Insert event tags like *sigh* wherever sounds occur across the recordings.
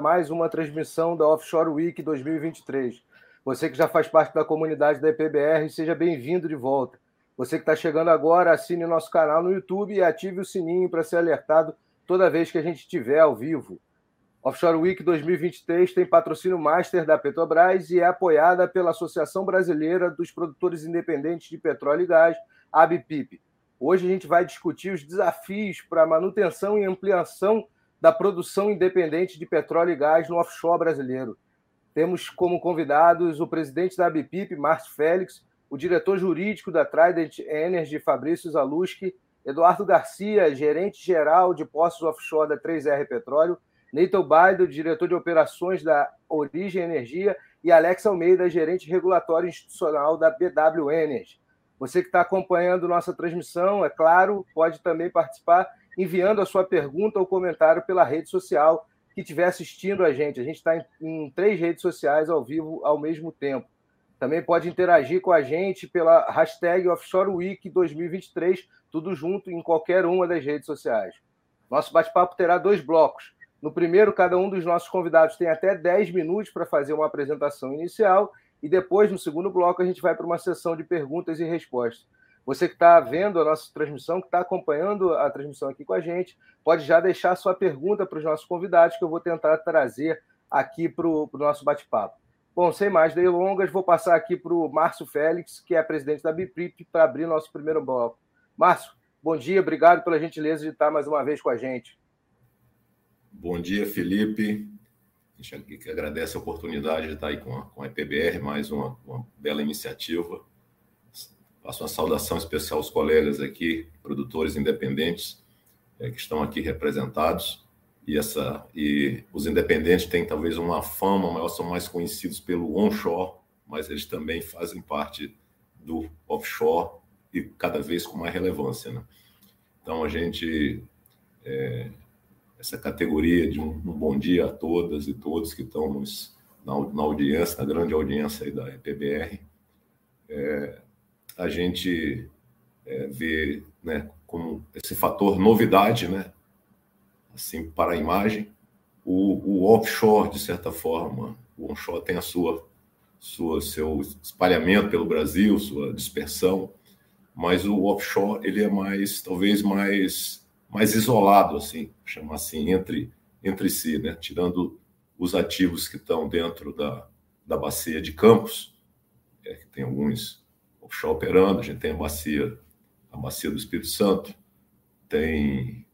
mais uma transmissão da Offshore Week 2023. Você que já faz parte da comunidade da EPBR, seja bem-vindo de volta. Você que está chegando agora, assine nosso canal no YouTube e ative o sininho para ser alertado toda vez que a gente estiver ao vivo. Offshore Week 2023 tem patrocínio master da Petrobras e é apoiada pela Associação Brasileira dos Produtores Independentes de Petróleo e Gás, ABPIP. Hoje a gente vai discutir os desafios para a manutenção e ampliação da produção independente de petróleo e gás no offshore brasileiro. Temos como convidados o presidente da ABPIP, Márcio Félix, o diretor jurídico da Trident Energy, Fabrício Zaluski, Eduardo Garcia, gerente-geral de postos offshore da 3R Petróleo, Neito Baido, diretor de operações da Origem Energia, e Alex Almeida, gerente regulatório institucional da BW Energy. Você que está acompanhando nossa transmissão, é claro, pode também participar enviando a sua pergunta ou comentário pela rede social que estiver assistindo a gente. A gente está em, em, três redes sociais ao vivo ao mesmo tempo. Também pode interagir com a gente pela hashtag Offshore Week 2023, tudo junto em qualquer uma das redes sociais. Nosso bate-papo terá dois blocos. No primeiro, cada um dos nossos convidados tem até 10 minutos para fazer uma apresentação inicial, e depois, no segundo bloco, a gente vai para uma sessão de perguntas e respostas. Você que está vendo a nossa transmissão, que está acompanhando a transmissão aqui com a gente, pode já deixar sua pergunta para os nossos convidados, que eu vou tentar trazer aqui para o nosso bate-papo. Bom, sem mais delongas, vou passar aqui para o Márcio Félix, que é presidente da BIPRIP, para abrir nosso primeiro bloco. Márcio, bom dia, obrigado pela gentileza de estar mais uma vez com a gente. Bom dia, Felipe. A gente agradece a oportunidade de estar aí com a, com a EPBR, mais uma, uma bela iniciativa. Faço uma saudação especial aos colegas aqui, produtores independentes, é, que estão aqui representados. E, essa, e os independentes têm talvez uma fama maior, são mais conhecidos pelo onshore, mas eles também fazem parte do offshore e cada vez com mais relevância. Né? Então, a gente, é, essa categoria de um, um, bom dia a todas e todos que estão nos, na, na audiência, na grande audiência da EPBR, é, a gente é, vê né, como esse fator novidade, né, assim, para a imagem. O, o offshore, de certa forma, o onshore tem a sua, sua seu espalhamento pelo Brasil, sua dispersão, mas o offshore ele é mais, talvez mais, mais isolado, assim, chamar assim, entre entre si, né, tirando os ativos que estão dentro da, da bacia de Campos, é, que tem alguns offshore operando, a gente tem a bacia, a bacia do Espírito Santo, tem,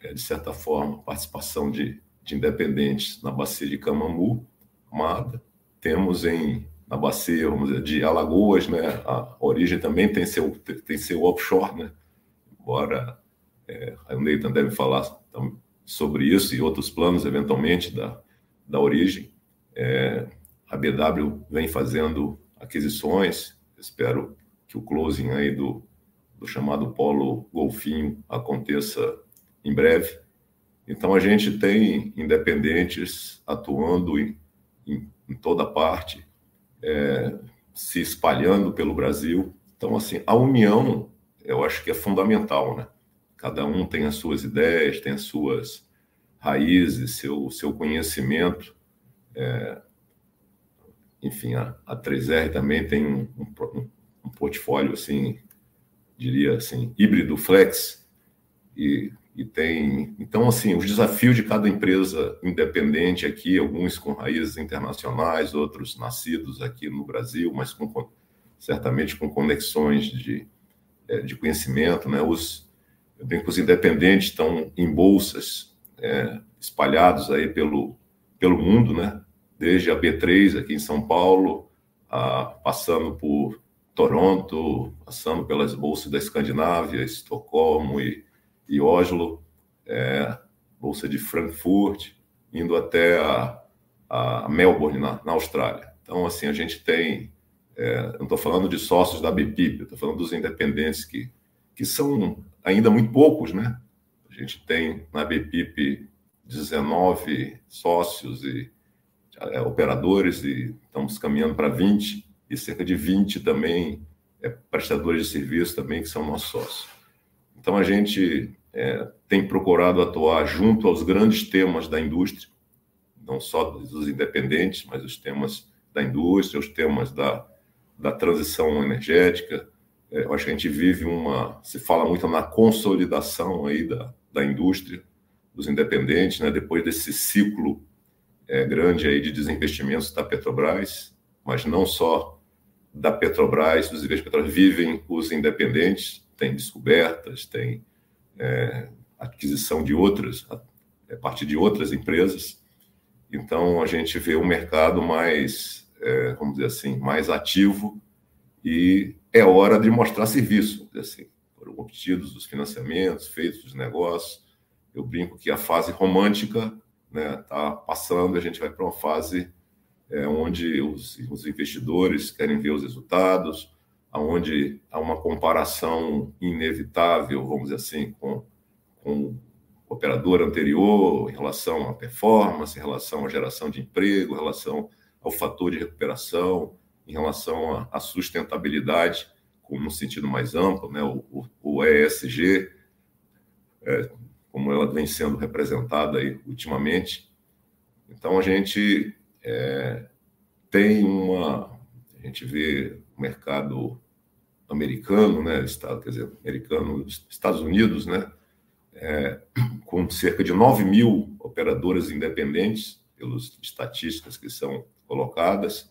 é, de certa forma, participação de, de independentes na bacia de Camamu, Amada, temos em na bacia, vamos dizer, de Alagoas, né? A origem também tem seu tem seu offshore, né? Embora é, o Nathan deve falar sobre isso e outros planos eventualmente da da origem. É, a BW vem fazendo aquisições, espero que o closing aí do, do chamado polo golfinho aconteça em breve. Então a gente tem independentes atuando em, em, em toda parte, é, se espalhando pelo Brasil. Então assim a união eu acho que é fundamental, né? Cada um tem as suas ideias, tem as suas raízes, seu seu conhecimento. É, enfim, a, a 3R também tem um, um, um portfólio, assim, diria assim, híbrido flex, e, e tem. Então, assim, os desafios de cada empresa independente aqui, alguns com raízes internacionais, outros nascidos aqui no Brasil, mas com, certamente com conexões de, é, de conhecimento, né? Os, bem que os independentes estão em bolsas é, espalhados aí pelo, pelo mundo, né? Desde a B3 aqui em São Paulo, a, passando por Toronto, passando pelas bolsas da Escandinávia, Estocolmo e, e Oslo, é, bolsa de Frankfurt, indo até a, a Melbourne, na, na, Austrália. Então, assim, a gente tem, é, não estou falando de sócios da BPIP, estou falando dos independentes que, que são ainda muito poucos, né? A gente tem na BPIP 19 sócios e é, operadores e estamos caminhando para 20 e cerca de 20 também é, prestadores de serviço também que são nossos sócios. Então a gente é, tem procurado atuar junto aos grandes temas da indústria, não só dos independentes, mas os temas da indústria, os temas da, da transição energética. É, eu acho que a gente vive uma. Se fala muito na consolidação aí da, da indústria, dos independentes, né? depois desse ciclo é, grande aí de desinvestimentos da Petrobras, mas não só da Petrobras, dos investimentos vivem os independentes, tem descobertas, tem é, aquisição de outras, a partir de outras empresas. Então, a gente vê um mercado mais, é, vamos dizer assim, mais ativo e é hora de mostrar serviço, assim, foram obtidos os financiamentos, feitos os negócios. Eu brinco que a fase romântica está né, tá passando, a gente vai para uma fase é, onde os, os investidores querem ver os resultados, aonde há uma comparação inevitável, vamos dizer assim, com, com o operador anterior em relação à performance, em relação à geração de emprego, em relação ao fator de recuperação, em relação à, sustentabilidade, no sentido mais amplo, né? o, o ESG, é, como ela vem sendo representada aí ultimamente. Então, a gente é, tem uma. A gente vê o mercado americano, né, estado, quer dizer, americano, Estados Unidos, né, é, com cerca de 9 mil operadoras independentes, pelas estatísticas que são colocadas.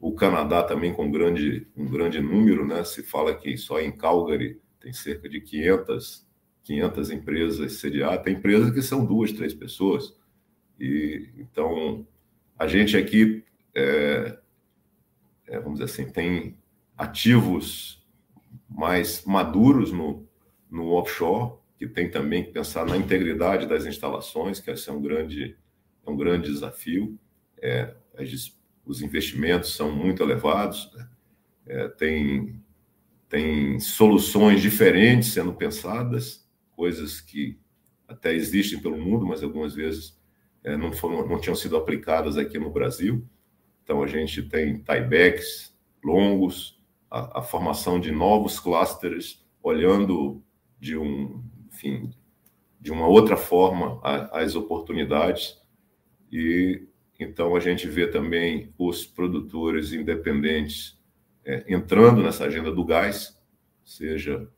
O Canadá também com grande, um grande número, né? Se fala que só em Calgary tem cerca de 500, 500 empresas sediadas. Tem empresas que são duas, três pessoas. E então a gente aqui, é, é, vamos dizer assim, tem ativos mais maduros no, no offshore, que tem também que pensar na integridade das instalações, que esse é um grande, é um grande desafio. É, os investimentos são muito elevados, né? é, tem, tem soluções diferentes sendo pensadas, coisas que até existem pelo mundo, mas algumas vezes é, não, foram, não tinham sido aplicadas aqui no Brasil. Então, a gente tem tiebacks longos, a, a formação de novos clusters, olhando de um, enfim, de uma outra forma as oportunidades e então a gente vê também os produtores independentes é, entrando nessa agenda do gás, seja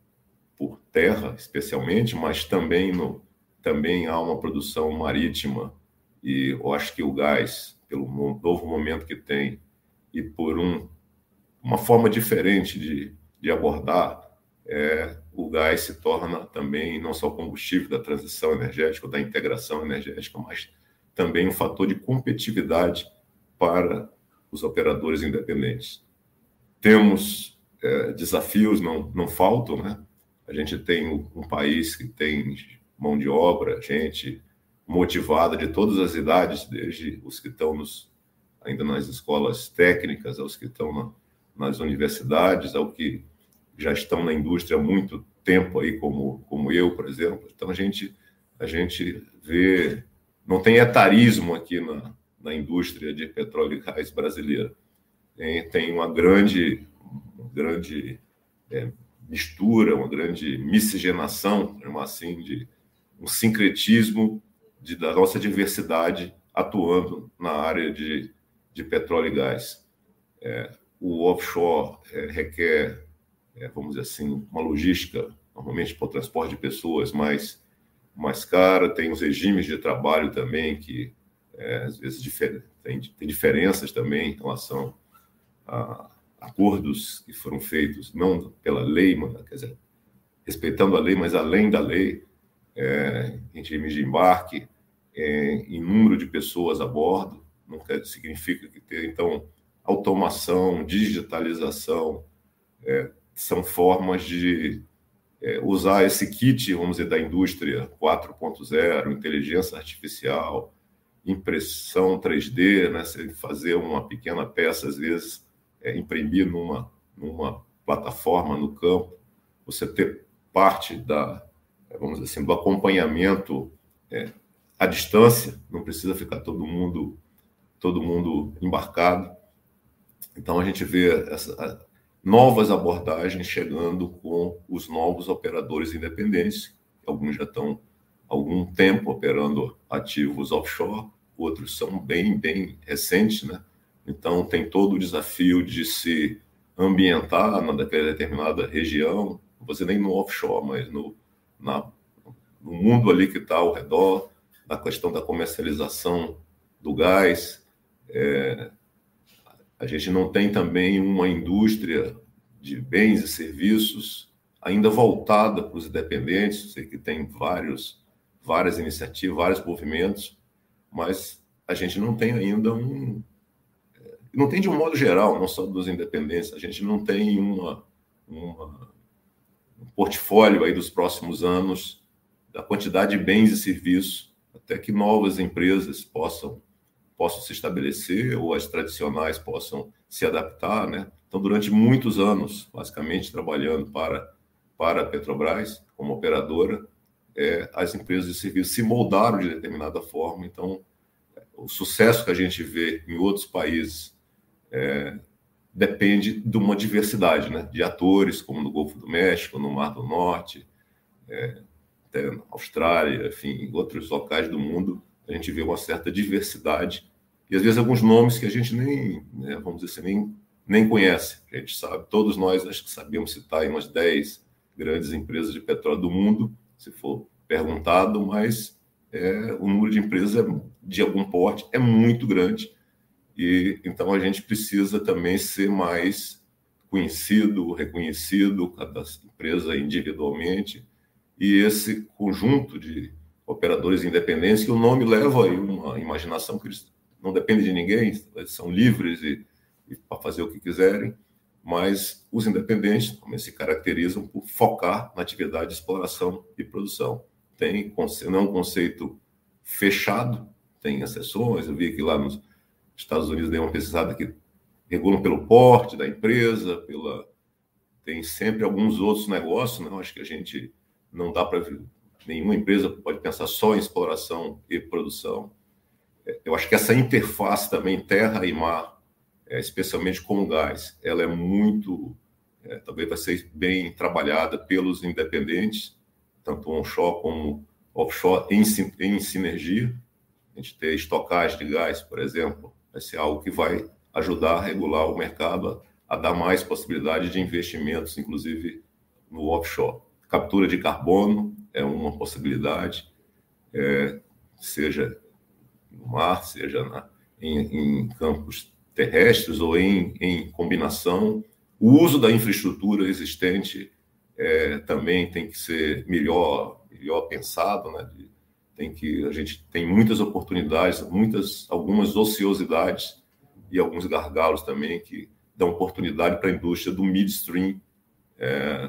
por terra especialmente, mas também no também há uma produção marítima e eu acho que o gás pelo novo momento que tem e por um uma forma diferente de, de abordar, é, o gás se torna também não só combustível da transição energética, da integração energética, mas também um fator de competitividade para os operadores independentes. Temos é, desafios, não, não faltam, né? A gente tem um país que tem mão de obra, gente motivada de todas as idades, desde os que estão nos, ainda nas escolas técnicas, aos que estão na, nas universidades, ao que já estão na indústria há muito tempo aí, como, como eu, por exemplo. Então a gente a gente vê não tem etarismo aqui na, na indústria de petróleo e gás brasileira. Tem, uma grande uma grande é, mistura, uma grande miscigenação, assim, de um sincretismo de, da nossa diversidade atuando na área de, de petróleo e gás. É, o offshore é, requer, é, vamos dizer assim, uma logística, normalmente para o transporte de pessoas, mais, mais cara, tem os regimes de trabalho também, que é, às vezes difer tem, tem diferenças também em relação a acordos que foram feitos, não pela lei, quer dizer, respeitando a lei, mas além da lei, é, em regimes de embarque, é, em número de pessoas a bordo, não quer, significa que ter, então, automação, digitalização, é, são formas de é, usar esse kit, vamos dizer, da indústria 4.0, inteligência artificial, impressão 3D, né? Fazer uma pequena peça, às vezes, é, imprimir numa, numa plataforma no campo, você ter parte da, vamos dizer assim, do acompanhamento é, à distância, não precisa ficar todo mundo todo mundo embarcado. Então a gente vê essa, novas abordagens chegando com os novos operadores independentes, alguns já estão há algum tempo operando ativos offshore, outros são bem, bem recentes, né? Então, tem todo o desafio de se ambientar naquela determinada região, dizer nem no offshore, mas no, na, no mundo ali que está ao redor, na questão da comercialização do gás. É, a gente não tem também uma indústria de bens e serviços ainda voltada para os independentes. Sei que tem vários, várias iniciativas, vários movimentos, mas a gente não tem ainda um. Não tem de um modo geral, não só dos independentes, a gente não tem uma, uma um portfólio aí dos próximos anos da quantidade de bens e serviços até que novas empresas possam possam se estabelecer ou as tradicionais possam se adaptar, né? Então, durante muitos anos, basicamente trabalhando para para a Petrobras como operadora, é, as empresas de serviço se moldaram de determinada forma. Então, o sucesso que a gente vê em outros países é, depende de uma diversidade, né? De atores, como no Golfo do México, no Mar do Norte, é, até na Austrália, enfim, em outros locais do mundo, a gente vê uma certa diversidade e às vezes alguns nomes que a gente nem, né, vamos dizer assim, nem, nem conhece. A gente sabe, todos nós acho que sabemos citar umas 10 grandes empresas de petróleo do mundo, se for perguntado, mas é, o número de empresas é, de algum porte é muito grande e então a gente precisa também ser mais conhecido, reconhecido, cada empresa individualmente e esse conjunto de operadores independentes que o nome leva aí uma imaginação que eles não dependem de ninguém, eles são livres e, e para fazer o que quiserem, mas os independentes também se caracterizam por focar na atividade de exploração e produção. Tem não é um conceito fechado, tem exceções. Eu vi que lá nos Estados Unidos deu uma pesquisada que regulam pelo porte da empresa, pela tem sempre alguns outros negócios, não? Né? Acho que a gente não dá para nenhuma empresa pode pensar só em exploração e produção. Eu acho que essa interface também terra e mar, é, especialmente com o gás, ela é muito, é, também vai ser bem trabalhada pelos independentes, tanto onshore como offshore, em, em sinergia. A gente ter estocagem de gás, por exemplo, vai ser algo que vai ajudar a regular o mercado, a, dar mais possibilidade de investimentos, inclusive no offshore. Captura de carbono é uma possibilidade, é, seja no mar, seja na, em, em, campos terrestres ou em, em, combinação. O uso da infraestrutura existente é, também tem que ser melhor, melhor pensado, né? De, tem que a gente tem muitas oportunidades, muitas algumas ociosidades e alguns gargalos também que dão oportunidade para a indústria do midstream é,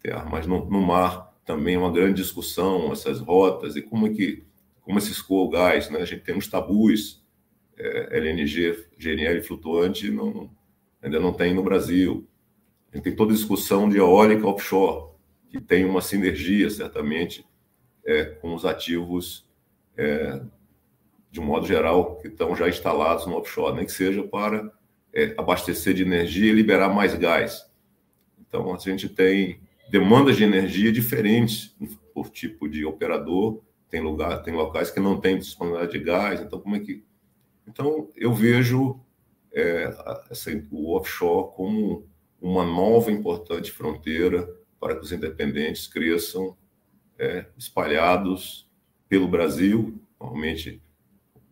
terra, mas no, no, mar também é uma grande discussão essas rotas e como é que como se escoa o gás, né? A gente tem uns tabus, é, LNG, GNL flutuante, não, ainda não tem no Brasil. A gente tem toda a discussão de eólica offshore, que tem uma sinergia, certamente, é, com os ativos, é, de um modo geral, que estão já instalados no offshore, nem que seja para é, abastecer de energia e liberar mais gás. Então, a gente tem demandas de energia diferentes por tipo de operador. Tem lugar, tem locais que não têm disponibilidade de gás. Então, como é que? Então, eu vejo é, o offshore como uma nova importante fronteira para que os independentes cresçam é, espalhados pelo Brasil. Normalmente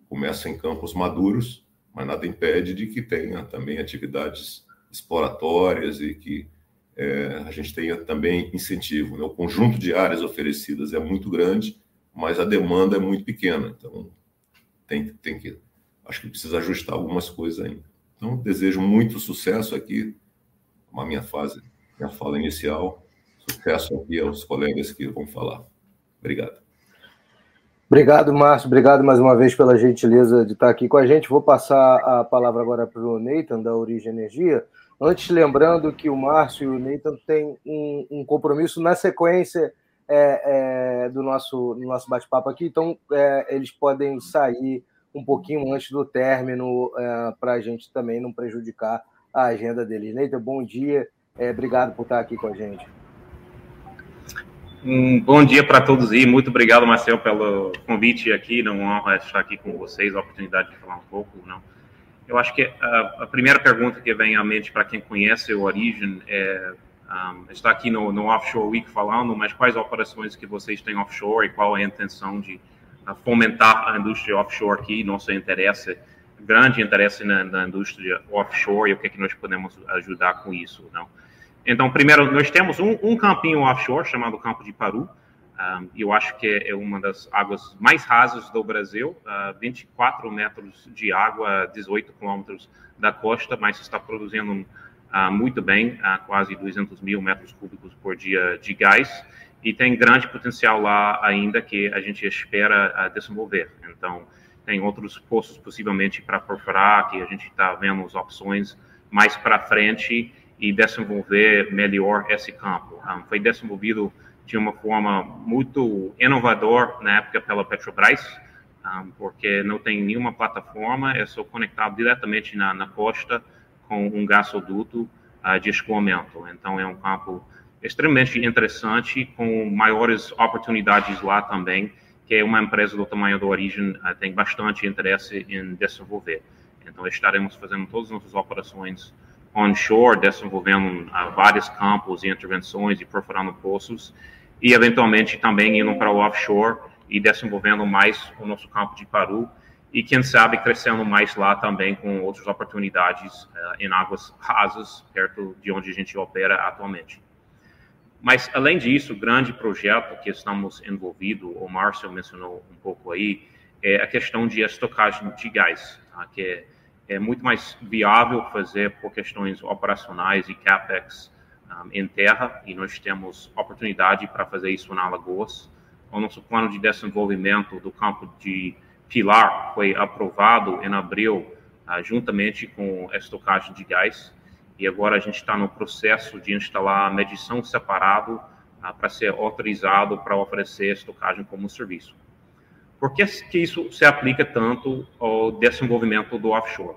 começa em campos maduros, mas nada impede de que tenha também atividades exploratórias e que é, a gente tenha também incentivo. Né? O conjunto de áreas oferecidas é muito grande, mas a demanda é muito pequena. Então, tem, tem que. Acho que precisa ajustar algumas coisas ainda. Então, desejo muito sucesso aqui, uma minha fase, minha fala inicial. Sucesso aqui aos colegas que vão falar. Obrigado. Obrigado, Márcio. Obrigado mais uma vez pela gentileza de estar aqui com a gente. Vou passar a palavra agora para o Nathan, da Origem Energia. Antes, lembrando que o Márcio e o Nathan têm um, um compromisso na sequência é, é, do nosso, do nosso bate-papo aqui, então é, eles podem sair um pouquinho antes do término é, para a gente também não prejudicar a agenda deles. Nathan, bom dia, é, obrigado por estar aqui com a gente. Um bom dia para todos e muito obrigado, Marcel, pelo convite aqui. Não honra estar aqui com vocês, a oportunidade de falar um pouco. Não. Eu acho que a, a primeira pergunta que vem à mente para quem conhece o Origin é um, está aqui no, no, Offshore Week falando, mas quais operações que vocês têm offshore e qual é a intenção de fomentar a indústria offshore aqui, nosso interesse, grande interesse na, na, indústria offshore e o que, é que nós podemos ajudar com isso, não? Então, primeiro, nós temos um, um campinho offshore chamado Campo de Paru, um, eu acho que é uma das águas mais rasas do Brasil, uh, 24 metros de água, 18 quilômetros da costa, mas está produzindo uh, muito bem, uh, quase 200 mil metros cúbicos por dia de gás, e tem grande potencial lá ainda que a gente espera desenvolver. Então, tem outros poços possivelmente para perforar, que a gente está vendo as opções mais para frente e desenvolver melhor esse campo. Um, foi desenvolvido de uma forma muito inovador na época pela Petrobras, um, porque não tem nenhuma plataforma, é só conectado diretamente na, na costa com um gasoduto uh, de escoamento. Então, é um campo extremamente interessante, com maiores oportunidades lá também, que é uma empresa do tamanho do Origin uh, tem bastante interesse em desenvolver. Então, estaremos fazendo todas as nossas operações onshore, desenvolvendo uh, vários campos e intervenções e perfurando poços, e eventualmente também indo para o offshore e desenvolvendo mais o nosso campo de Paru, e quem sabe crescendo mais lá também com outras oportunidades uh, em águas rasas, perto de onde a gente opera atualmente. Mas, além disso, o grande projeto que estamos envolvidos, o Márcio mencionou um pouco aí, é a questão de estocagem de gás, tá? que é muito mais viável fazer por questões operacionais e capex um, em terra e nós temos oportunidade para fazer isso na Alagoas. O nosso plano de desenvolvimento do campo de Pilar foi aprovado em abril, uh, juntamente com estocagem de gás, e agora a gente está no processo de instalar a medição separado uh, para ser autorizado para oferecer estocagem como serviço. Por que, que isso se aplica tanto ao desenvolvimento do offshore?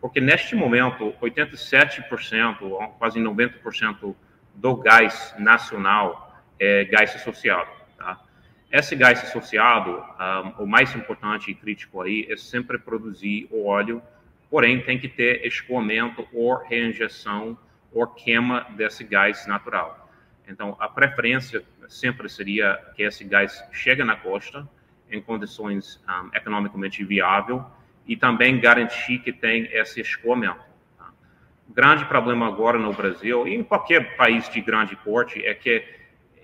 Porque neste momento, 87%, quase 90% do gás nacional é gás associado. Tá? Esse gás associado, um, o mais importante e crítico aí é sempre produzir o óleo, porém tem que ter escoamento ou reinjeção ou queima desse gás natural. Então, a preferência sempre seria que esse gás chegue na costa, em condições um, economicamente viável e também garantir que tem esse escoamento. Tá? O grande problema agora no Brasil e em qualquer país de grande porte é que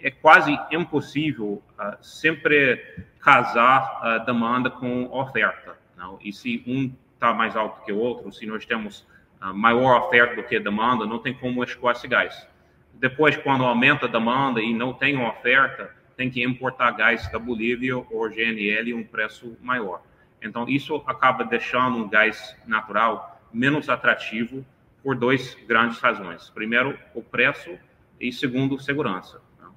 é quase impossível uh, sempre casar a uh, demanda com oferta. Não? E se um está mais alto que o outro, se nós temos uh, maior oferta do que demanda, não tem como escoar esse gás. Depois, quando aumenta a demanda e não tem oferta, tem que importar gás da Bolívia ou GNL um preço maior. Então, isso acaba deixando um gás natural menos atrativo por dois grandes razões. Primeiro, o preço e segundo, segurança. Né?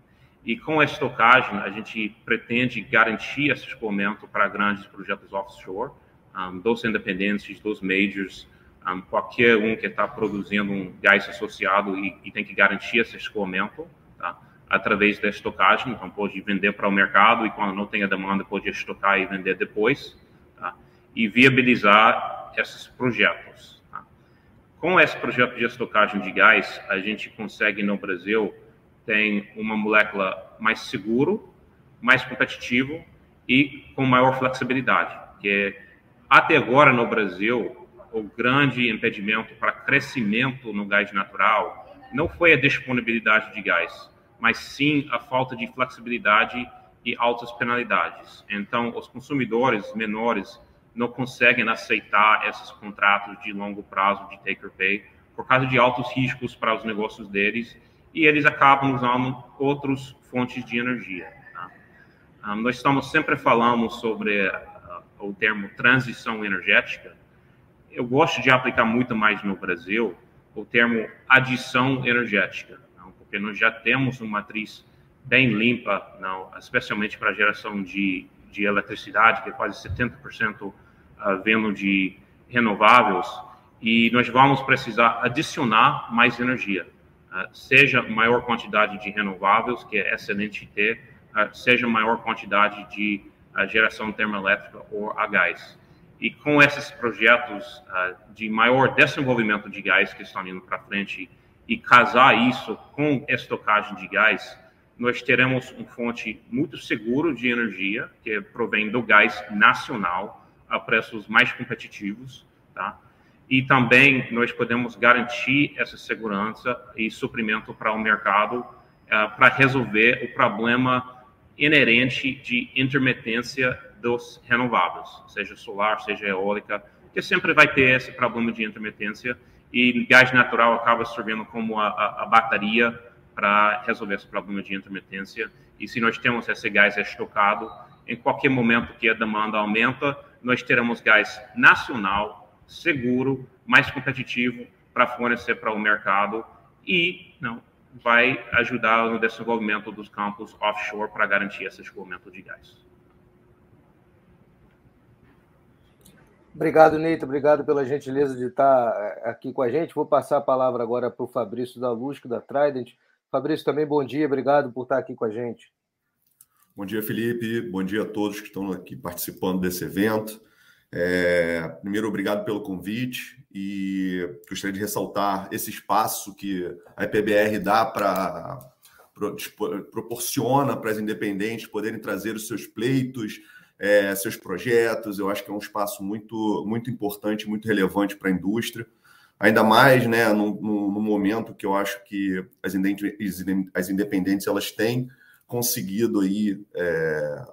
E com a estocagem, a gente pretende garantir esse escoamento para grandes projetos offshore, um, dos independentes, dos majors, um, qualquer um que está produzindo um gás associado e, e tem que garantir esse escoamento. Através da estocagem, então pode vender para o mercado e quando não tem a demanda pode estocar e vender depois, tá? e viabilizar esses projetos. Tá? Com esse projeto de estocagem de gás, a gente consegue no Brasil tem uma molécula mais seguro, mais competitivo e com maior flexibilidade, que até agora no Brasil o grande impedimento para crescimento no gás natural não foi a disponibilidade de gás, mas sim a falta de flexibilidade e altas penalidades. Então, os consumidores menores não conseguem aceitar esses contratos de longo prazo de take or pay por causa de altos riscos para os negócios deles e eles acabam usando outras fontes de energia. Tá? Um, nós estamos sempre falando sobre uh, o termo transição energética. Eu gosto de aplicar muito mais no Brasil o termo adição energética porque nós já temos uma matriz bem limpa, não, especialmente para a geração de, de eletricidade, que é quase 70% uh, vindo de renováveis, e nós vamos precisar adicionar mais energia. uh, seja maior quantidade de renováveis, que é excelente ter, uh, seja maior quantidade de geração termoelétrica ou a gás. E com esses projetos de maior desenvolvimento de gás que estão indo para frente e casar isso com estocagem de gás, nós teremos uma fonte muito segura de energia, que provém do gás nacional, a preços mais competitivos, tá? E também nós podemos garantir essa segurança e suprimento para o mercado uh, para resolver o problema inerente de intermitência dos renováveis, seja solar, seja eólica, que sempre vai ter esse problema de intermitência e gás natural acaba servindo como a, a, a bateria para resolver esse problema de intermitência. E se nós temos esse gás estocado, em qualquer momento que a demanda aumenta, nós teremos gás nacional, seguro, mais competitivo para fornecer para o mercado e não vai ajudar no desenvolvimento dos campos offshore para garantir esse escoamento de gás. Obrigado, Neito. Obrigado pela gentileza de estar eh, aqui com a gente. Vou passar a palavra agora para o Fabrício da Lusco, da Trident. Fabrício, também bom dia. Obrigado por estar aqui com a gente. Bom dia, Felipe. Bom dia a todos que estão aqui participando desse evento. É, primeiro, obrigado pelo convite e gostaria de ressaltar esse espaço que a IPBR dá para proporciona para as independentes poderem trazer os seus pleitos, é, seus projetos. Eu acho que é um espaço muito, muito importante, muito relevante para a indústria. Ainda mais né, no, no, no momento que eu acho que as, as independentes elas têm conseguido aí, é,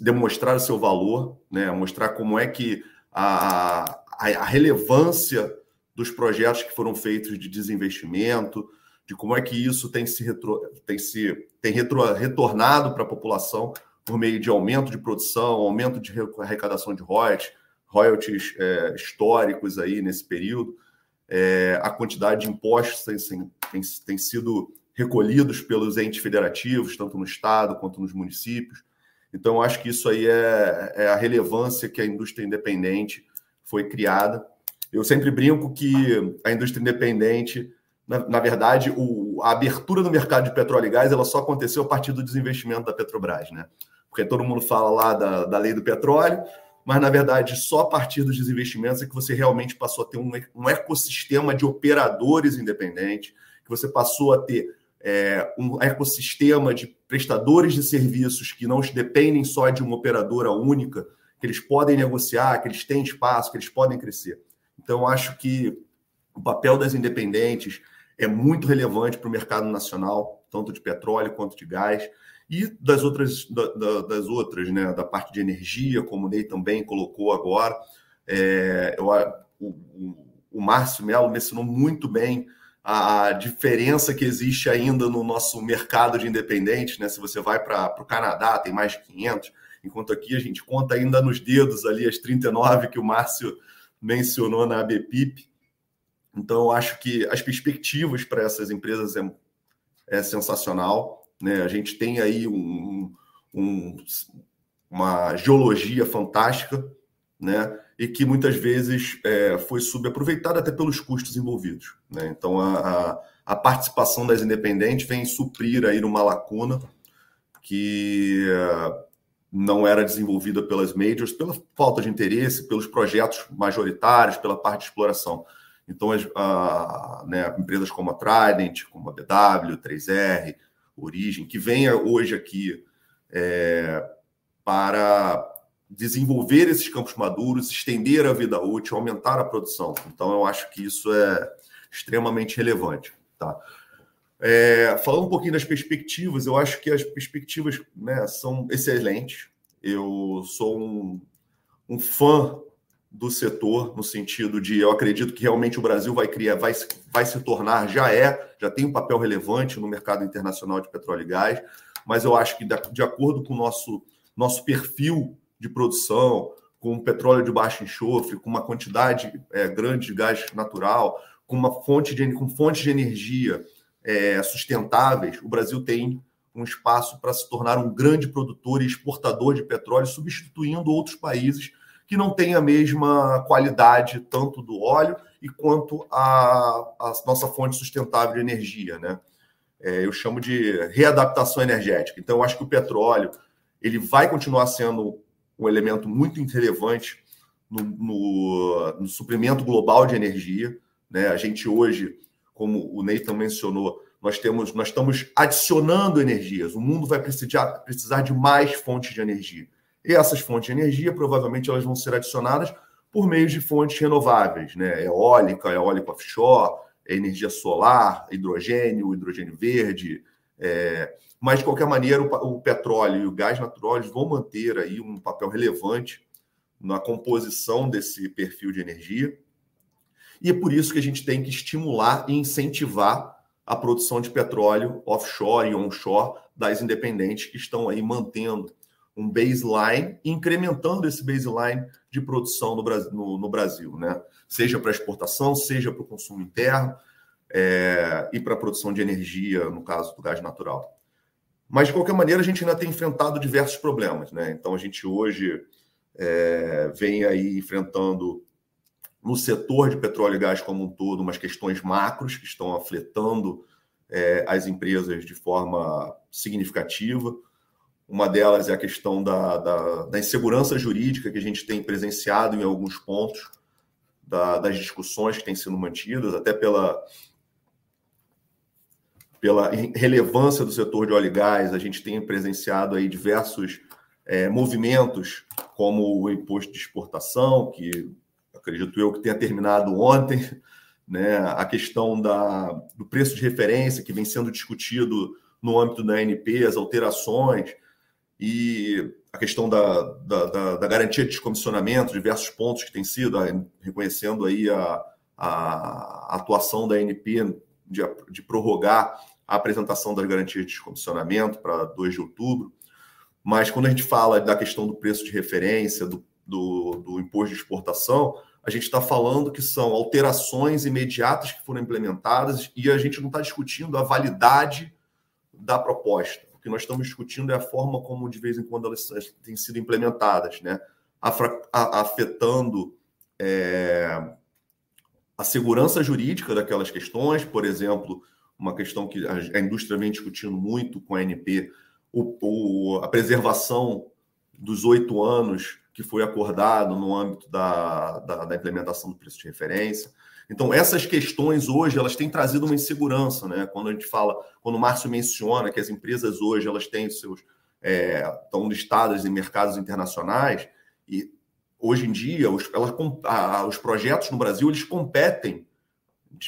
demonstrar o seu valor, né, mostrar como é que a, a, a relevância dos projetos que foram feitos de desinvestimento, de como é que isso tem se, retro, tem se tem retro, retornado para a população por meio de aumento de produção, aumento de arrecadação de royalties, royalties é, históricos aí nesse período. É, a quantidade de impostos tem, tem, tem sido recolhidos pelos entes federativos, tanto no Estado quanto nos municípios. Então, acho que isso aí é, é, a relevância que a indústria independente foi criada. Eu sempre brinco que a indústria independente, na, na verdade, o, a abertura do mercado de petróleo e gás ela só aconteceu a partir do desinvestimento da Petrobras, né? Porque todo mundo fala lá da, da lei do petróleo, mas na verdade só a partir dos desinvestimentos é que você realmente passou a ter um, um ecossistema de operadores independentes, que você passou a ter é, um ecossistema de prestadores de serviços que não dependem só de uma operadora única, que eles podem negociar, que eles têm espaço, que eles podem crescer. Então, acho que o papel das independentes é muito relevante para o mercado nacional, tanto de petróleo quanto de gás e das outras, da, da, das outras, né, da parte de energia, como o Ney também colocou agora. É, eu, o, o Márcio Melo mencionou muito bem a diferença que existe ainda no nosso mercado de independentes, né? Se você vai para o Canadá, tem mais de 500, enquanto aqui a gente conta ainda nos dedos ali as 39 que o Márcio mencionou na ABPIP. Então, eu acho que as perspectivas para essas empresas é, é sensacional. Né? A gente tem aí um, um, uma geologia fantástica, né? E que muitas vezes é, foi subaproveitada até pelos custos envolvidos. Né? Então, a, a, a, participação das independentes vem suprir aí uma lacuna que é, não era desenvolvida pelas majors, pela falta de interesse, pelos projetos majoritários, pela parte de exploração. Então, as, a, né, empresas como a Trident, como a BW, 3R, origem, que venha hoje aqui é, para desenvolver esses campos maduros, estender a vida útil, aumentar a produção. Então, eu acho que isso é extremamente relevante. Tá? É, falando um pouquinho das perspectivas, eu acho que as perspectivas né, são excelentes. Eu sou um, um fã do setor, no sentido de eu acredito que realmente o Brasil vai criar, vai, vai se tornar, já é, já tem um papel relevante no mercado internacional de petróleo e gás, mas eu acho que de acordo com o nosso, nosso perfil de produção, com petróleo de baixo enxofre, com uma quantidade é, grande de gás natural, com uma fonte de, com fontes de energia é, sustentáveis, o Brasil tem um espaço para se tornar um grande produtor e exportador de petróleo, substituindo outros países que não têm a mesma qualidade tanto do óleo e quanto a, a nossa fonte sustentável de energia, né? É, eu chamo de readaptação energética. Então, eu acho que o petróleo ele vai continuar sendo um elemento muito relevante no, no, no suprimento global de energia. Né? A gente hoje, como o Nathan mencionou, nós temos, nós estamos adicionando energias. O mundo vai precisar, precisar de mais fontes de energia. E essas fontes de energia, provavelmente, elas vão ser adicionadas por meio de fontes renováveis, né? Eólica, eólica offshore, energia solar, hidrogênio, hidrogênio verde. É... Mas, de qualquer maneira, o petróleo e o gás natural vão manter aí um papel relevante na composição desse perfil de energia. E é por isso que a gente tem que estimular e incentivar a produção de petróleo offshore e onshore das independentes que estão aí mantendo um baseline, incrementando esse baseline de produção no Brasil, no, no Brasil né? seja para exportação, seja para o consumo interno é, e para a produção de energia, no caso do gás natural. Mas, de qualquer maneira, a gente ainda tem enfrentado diversos problemas. Né? Então, a gente hoje é, vem aí enfrentando no setor de petróleo e gás como um todo, umas questões macros que estão afetando é, as empresas de forma significativa. Uma delas é a questão da, da, da, insegurança jurídica que a gente tem presenciado em alguns pontos da, das discussões que têm sido mantidas, até pela, pela relevância do setor de óleo e gás. A gente tem presenciado aí diversos é, movimentos, como o imposto de exportação, que acredito eu que tenha terminado ontem, né? a questão da, do preço de referência que vem sendo discutido no âmbito da ANP, as alterações e a questão da, da, da, da garantia de descomissionamento, diversos pontos que têm sido, reconhecendo aí a, a atuação da ANP de, de prorrogar a apresentação das garantias de descomissionamento para 2 de outubro. Mas quando a gente fala da questão do preço de referência, do, do, do imposto de exportação, a gente está falando que são alterações imediatas que foram implementadas e a gente não está discutindo a validade da proposta. Que nós estamos discutindo é a forma como, de vez em quando, elas têm sido implementadas, né? afetando é, a segurança jurídica daquelas questões, por exemplo, uma questão que a indústria vem discutindo muito com a ANP, o, o, a preservação dos oito anos que foi acordado no âmbito da, da, da, implementação do preço de referência. Então, essas questões hoje, elas têm trazido uma insegurança, né? Quando a gente fala, quando o Márcio menciona que as empresas hoje, elas têm seus, é, estão listadas em mercados internacionais, e hoje em dia, os, elas, a, os projetos no Brasil, eles competem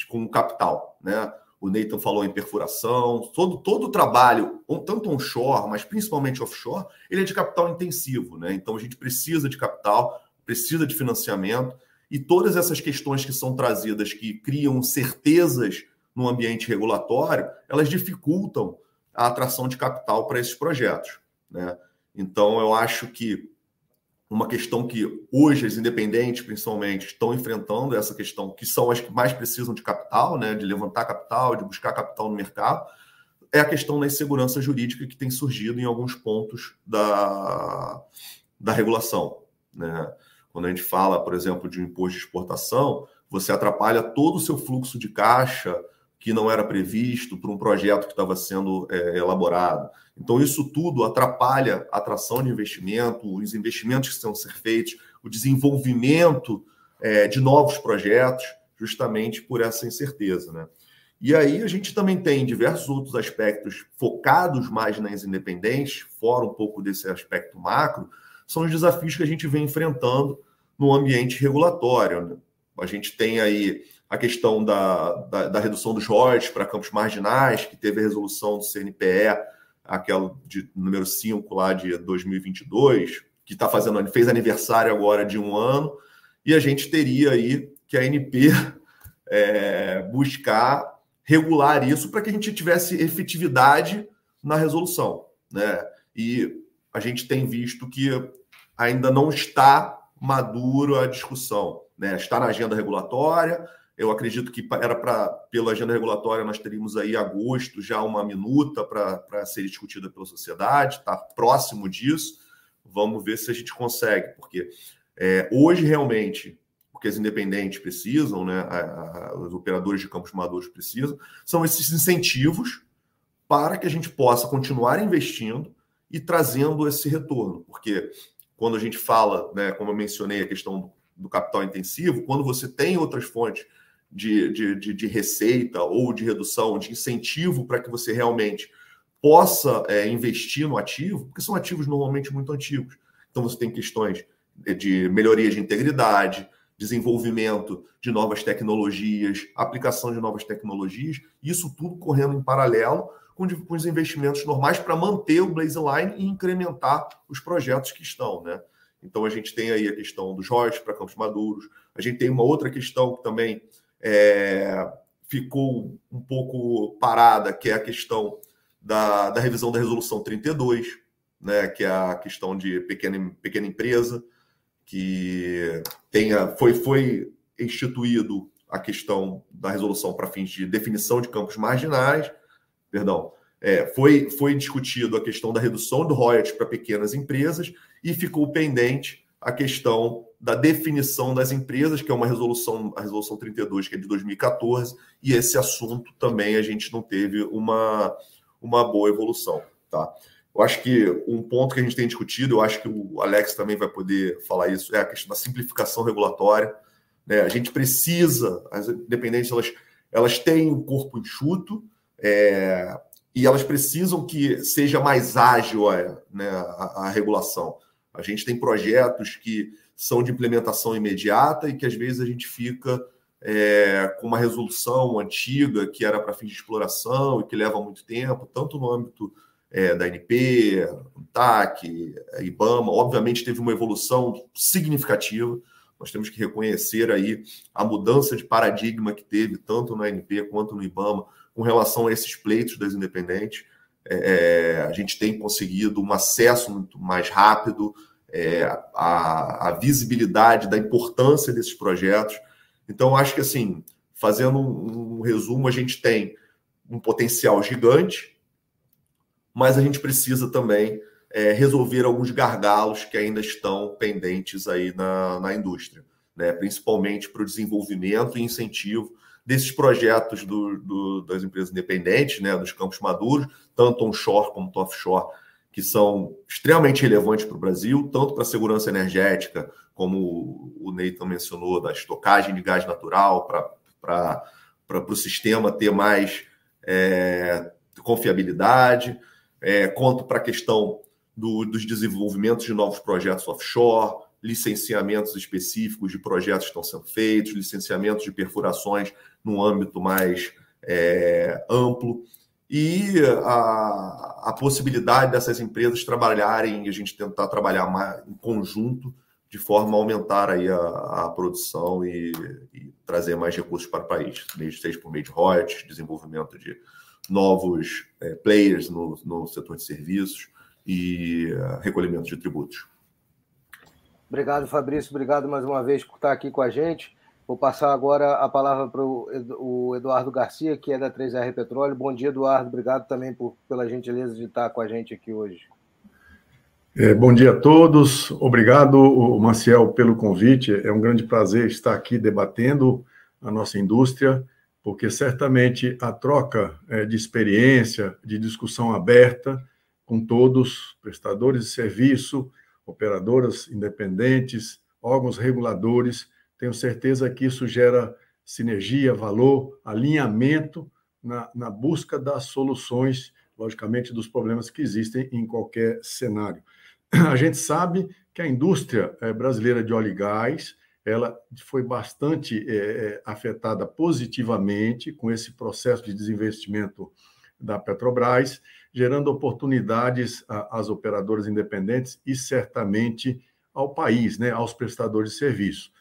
com o capital, né? o Nathan falou em perfuração, todo, todo o trabalho, tanto onshore, mas principalmente offshore, ele é de capital intensivo, né? Então a gente precisa de capital, precisa de financiamento, e todas essas questões que são trazidas, que criam certezas no ambiente regulatório, elas dificultam a atração de capital para esses projetos. Né? Então, eu acho que uma questão que hoje as independentes, principalmente, estão enfrentando essa questão, que são as que mais precisam de capital, né, de levantar capital, de buscar capital no mercado, é a questão da insegurança jurídica que tem surgido em alguns pontos da, da regulação. Né? Quando a gente fala, por exemplo, de um imposto de exportação, você atrapalha todo o seu fluxo de caixa que não era previsto para um projeto que estava sendo é, elaborado. Então, isso tudo atrapalha a atração de investimento, os investimentos que estão ser feitos, o desenvolvimento é, de novos projetos, justamente por essa incerteza. Né? E aí a gente também tem diversos outros aspectos focados mais nas independentes, fora um pouco desse aspecto macro, são os desafios que a gente vem enfrentando no ambiente regulatório. Né? A gente tem aí a questão da, da, da redução dos royalties para campos marginais, que teve a resolução do CNPE, aquela de número 5 lá de 2022, que está fazendo, fez aniversário agora de um ano, e a gente teria aí que a NP *laughs* é, buscar regular isso para que a gente tivesse efetividade na resolução. Né? E a gente tem visto que ainda não está maduro a discussão. Né? Está na agenda regulatória, eu acredito que era para, pela agenda regulatória, nós teríamos aí agosto já uma minuta para ser discutida pela sociedade, está próximo disso. Vamos ver se a gente consegue, porque É, hoje, realmente, o que as independentes precisam, né, a, a, os operadores de campos maduros precisam, são esses incentivos para que a gente possa continuar investindo e trazendo esse retorno. Porque quando a gente fala, né, como eu mencionei, a questão do, capital intensivo, quando você tem outras fontes de, de, de, de receita ou de redução, de incentivo para que você realmente possa é, investir no ativo, porque são ativos normalmente muito antigos. Então você tem questões de melhoria de integridade, desenvolvimento de novas tecnologias, aplicação de novas tecnologias, isso tudo correndo em paralelo com, com os investimentos normais para manter o Blazeline e incrementar os projetos que estão, né? Então a gente tem aí a questão dos royalties para campos maduros, a gente tem uma outra questão que também é, ficou um pouco parada, que é a questão da, da revisão da resolução 32, né, que é a questão de pequena, pequena empresa, que tenha, foi, foi instituído a questão da resolução para fins de definição de campos marginais, perdão, é, foi, foi discutido a questão da redução do royalties para pequenas empresas e ficou pendente a questão da definição das empresas, que é uma resolução, a resolução 32, que é de 2014, e esse assunto também a gente não teve uma, uma boa evolução, tá? Eu acho que um ponto que a gente tem discutido, eu acho que o Alex também vai poder falar isso, é a questão da simplificação regulatória. Né? A gente precisa, as independentes, elas, elas têm um corpo enxuto é, e elas precisam que seja mais ágil a, né, a, a regulação. A gente tem projetos que são de implementação imediata e que às vezes a gente fica é, com uma resolução antiga que era para fins de exploração e que leva muito tempo, tanto no âmbito é, da NP, TAC, IBAMA. Obviamente teve uma evolução significativa. Nós temos que reconhecer aí a mudança de paradigma que teve tanto na NP quanto no IBAMA com relação a esses pleitos das independentes. É, é, a gente tem conseguido um acesso muito mais rápido, é, a, a, visibilidade da importância desses projetos. Então, acho que assim, fazendo um, um resumo, a gente tem um potencial gigante, mas a gente precisa também é, resolver alguns gargalos que ainda estão pendentes aí na, na indústria, né? principalmente para o desenvolvimento e incentivo desses projetos do, do, das empresas independentes, né, dos campos maduros, tanto onshore como offshore, que são extremamente relevantes para o Brasil, tanto para a segurança energética, como o Nathan mencionou, da estocagem de gás natural, para o sistema ter mais é, confiabilidade, é, quanto para a questão do, dos desenvolvimentos de novos projetos offshore, licenciamentos específicos de projetos que estão sendo feitos, licenciamentos de perfurações num âmbito mais é, amplo e a, a, possibilidade dessas empresas trabalharem, a gente tentar trabalhar mais em conjunto, de forma a aumentar aí a, a produção e, e, trazer mais recursos para o país, seja por meio de royalties, desenvolvimento de novos é, players no, no setor de serviços e uh, recolhimento de tributos. Obrigado, Fabrício. Obrigado mais uma vez por estar aqui com a gente. Vou passar agora a palavra para o Eduardo Garcia, que é da 3R Petróleo. Bom dia, Eduardo. Obrigado também por, pela gentileza de estar com a gente aqui hoje. É, bom dia a todos. Obrigado, Maciel, pelo convite. É um grande prazer estar aqui debatendo a nossa indústria, porque certamente a troca é, de experiência, de discussão aberta com todos, prestadores de serviço, operadoras independentes, órgãos reguladores, tenho certeza que isso gera sinergia, valor, alinhamento na, na busca das soluções, logicamente, dos problemas que existem em qualquer cenário. A gente sabe que a indústria eh, brasileira de óleo e gás ela foi bastante é, afetada positivamente com esse processo de desinvestimento da Petrobras, gerando oportunidades às operadoras independentes e certamente ao país, né, aos prestadores de serviço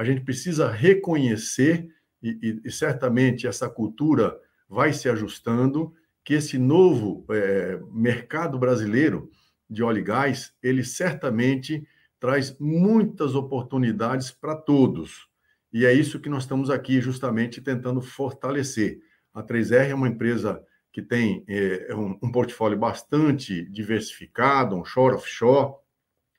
a gente precisa reconhecer, e, e, e certamente essa cultura vai se ajustando, que esse novo é, mercado brasileiro de óleo e gás, ele certamente traz muitas oportunidades para todos. E é isso que nós estamos aqui justamente tentando fortalecer. A 3R é uma empresa que tem é, um, um portfólio bastante diversificado, onshore, offshore,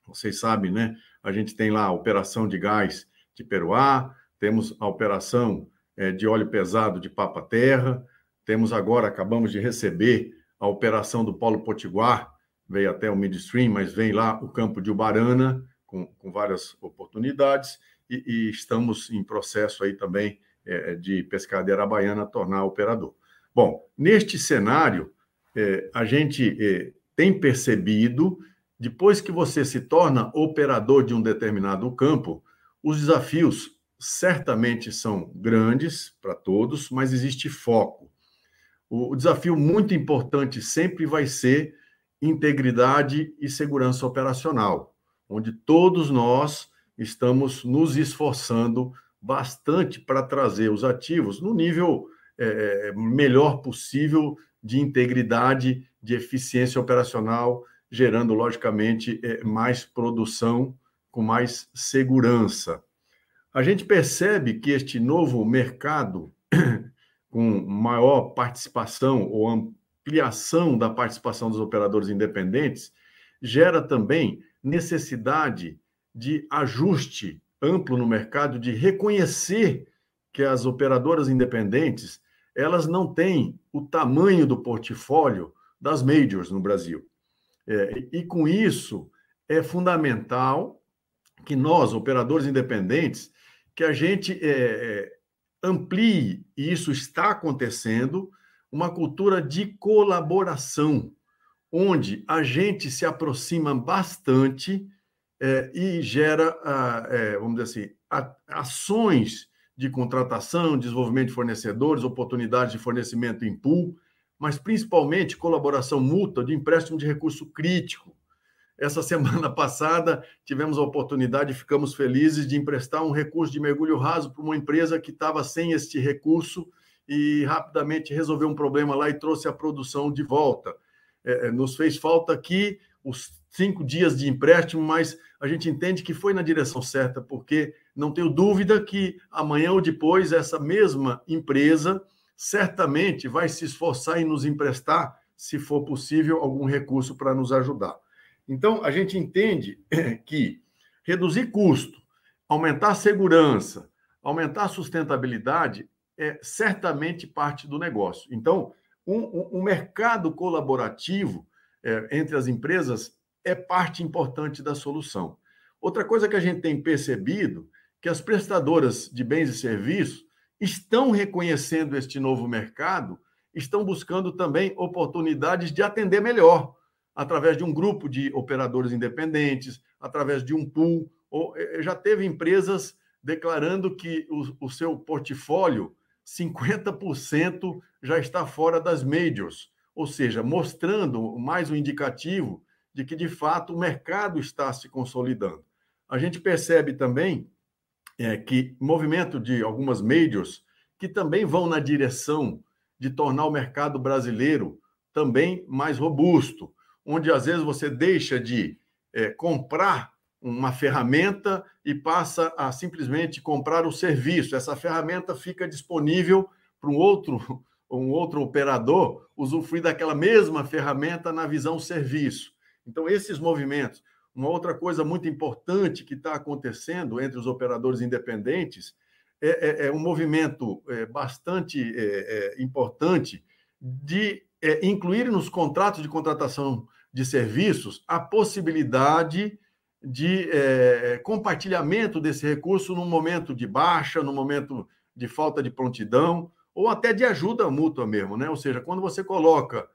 vocês sabem, né? A gente tem lá a operação de gás de Peruá, temos a operação é, de óleo pesado de Papa Terra, temos agora, acabamos de receber a operação do Polo Potiguar, veio até o midstream, mas vem lá o campo de Ubarana, com, com várias oportunidades, e, e, estamos em processo aí também é, de Pescadeira Baiana tornar operador. Bom, neste cenário, é, a gente é, tem percebido, depois que você se torna operador de um determinado campo, os desafios certamente são grandes para todos, mas existe foco. O, o desafio muito importante sempre vai ser integridade e segurança operacional, onde todos nós estamos nos esforçando bastante para trazer os ativos no nível é, é, melhor possível de integridade, de eficiência operacional, gerando, logicamente, é, mais produção com mais segurança. A gente percebe que este novo mercado, *clears throat* com maior participação ou ampliação da participação dos operadores independentes, gera também necessidade de ajuste amplo no mercado, de reconhecer que as operadoras independentes elas não têm o tamanho do portfólio das majors no Brasil. É, e com isso é fundamental que nós, operadores independentes, que a gente é, é amplie, e isso está acontecendo, uma cultura de colaboração, onde a gente se aproxima bastante é, e gera, é, vamos dizer assim, ações de contratação, desenvolvimento de fornecedores, oportunidades de fornecimento em pool, mas principalmente colaboração mútua de empréstimo de recurso crítico. Essa *laughs* semana passada tivemos a oportunidade, ficamos felizes de emprestar um recurso de mergulho raso para uma empresa que estava sem este recurso e rapidamente resolveu um problema lá e trouxe a produção de volta. É, é, nos fez falta aqui os cinco dias de empréstimo, mas a gente entende que foi na direção certa, porque não tenho dúvida que amanhã ou depois essa mesma empresa certamente vai se esforçar em nos emprestar, se for possível, algum recurso para nos ajudar. Então, a gente entende *clears throat* que reduzir custo, aumentar segurança, aumentar sustentabilidade é certamente parte do negócio. Então, um, um mercado colaborativo é, entre as empresas é parte importante da solução. Outra coisa que a gente tem percebido que as prestadoras de bens e serviços estão reconhecendo este novo mercado, estão buscando também oportunidades de atender melhor, através de um grupo de operadores independentes, através de um pool. Ou, eh, já teve empresas declarando que o, o seu portfólio 50% já está fora das majors, ou seja, mostrando mais um indicativo de que, de fato, o mercado está se consolidando. A gente percebe também é, que movimento de algumas majors que também vão na direção de tornar o mercado brasileiro também mais robusto, onde às vezes você deixa de é, comprar uma ferramenta e passa a simplesmente comprar o serviço. Essa ferramenta fica disponível para um outro, *laughs* um outro operador usufruir daquela mesma ferramenta na visão serviço. Então, esses movimentos. Uma outra coisa muito importante que está acontecendo entre os operadores independentes é, é, é um movimento é, bastante é, é, importante de é, incluir nos contratos de contratação de serviços a possibilidade de compartilhamento desse recurso num momento de baixa, no momento de falta de prontidão, ou até de ajuda mútua mesmo, né? Ou seja, quando você coloca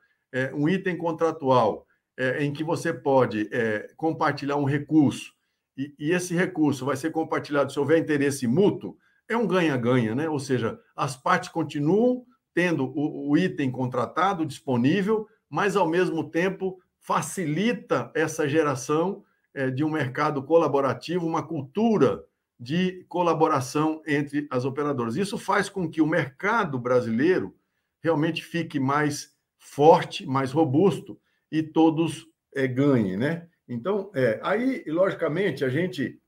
um item contratual é, em que você pode é, compartilhar um recurso e, e, esse recurso vai ser compartilhado se houver interesse mútuo, é um ganha-ganha, né? Ou seja, as partes continuam tendo o, o item contratado disponível, mas ao mesmo tempo facilita essa geração é, de um mercado colaborativo, uma cultura de colaboração entre as operadoras. Isso faz com que o mercado brasileiro realmente fique mais forte, mais robusto e todos é, ganhem, né? Então, é, aí, logicamente, a gente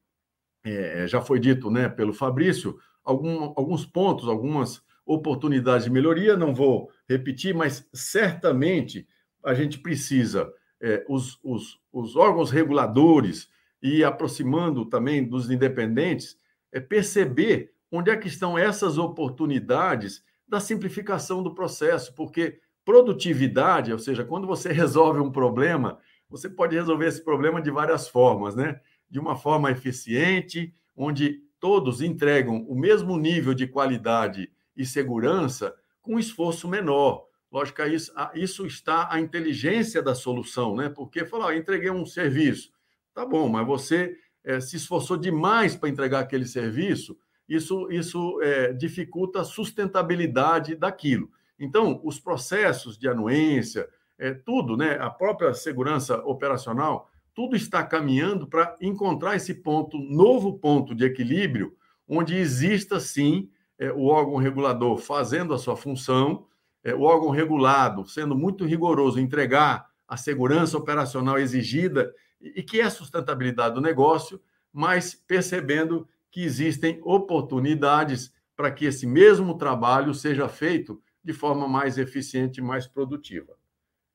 é, já foi dito, né, pelo Fabrício, algum, alguns pontos, algumas oportunidades de melhoria. Não vou repetir, mas certamente a gente precisa é, os, os, os órgãos reguladores e aproximando também dos independentes, é perceber onde é que estão essas oportunidades da simplificação do processo, porque produtividade, ou seja, quando você *laughs* resolve um problema, você pode resolver esse problema de várias formas, né? De uma forma eficiente, onde todos entregam o mesmo nível de qualidade e segurança com esforço menor. Lógico, isso, isso está a inteligência da solução, né? Porque falar, entreguei um serviço, tá bom, mas você é, se esforçou demais para entregar aquele serviço, isso, isso é, dificulta a sustentabilidade daquilo. Então, os processos de anuência, é, tudo, né, a própria segurança operacional, tudo está caminhando para encontrar esse ponto, novo ponto de equilíbrio, onde exista sim é, o órgão regulador fazendo a sua função, é, o órgão regulado sendo muito rigoroso, entregar a segurança operacional exigida e, e que é a sustentabilidade do negócio, mas percebendo que existem oportunidades para que esse mesmo trabalho seja feito de forma mais eficiente e mais produtiva.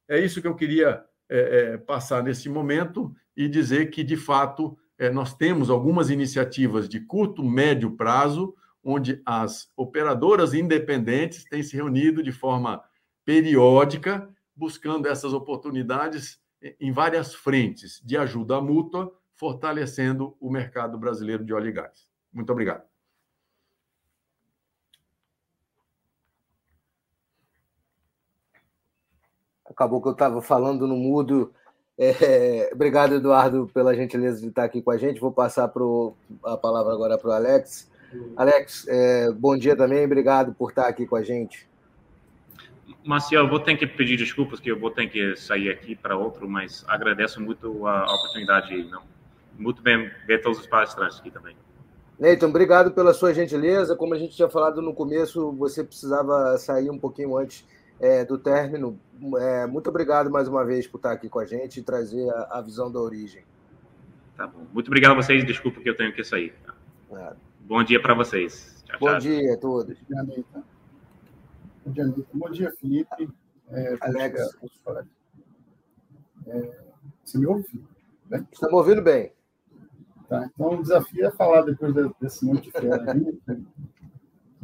É isso que eu queria é, é, passar nesse momento e dizer que, de fato, é, nós temos algumas iniciativas de curto, médio prazo, onde as operadoras independentes têm se reunido de forma periódica, buscando essas oportunidades em várias frentes de ajuda mútua, fortalecendo o mercado brasileiro de óleo e gás. Muito obrigado. Acabou que eu estava falando no mudo. É, *laughs* obrigado, Eduardo, pela gentileza de estar aqui com a gente. Vou passar pro, a palavra agora para o Alex. Alex, é, bom dia também. Obrigado por estar aqui com a gente. Marcial, vou ter que pedir desculpas que eu vou ter que sair aqui para outro, mas agradeço muito a oportunidade. Não? Muito bem ver todos os palestrantes aqui também. Neyton, obrigado pela sua gentileza. Como a gente tinha falado no começo, você precisava sair um pouquinho antes é, do término. É, muito obrigado mais uma vez por estar aqui com a gente e trazer a, a visão da origem. Tá bom. Muito obrigado a vocês. Desculpa que eu tenho que sair. É. Bom dia para vocês. Tchau, Bom tchau. dia a todos. Bom dia, Bom dia, Bom dia Felipe. É, Alex. É, você me ouve, Felipe? Estamos ouvindo bem. Tá, então, o desafio é falar depois desse monte de fera aí,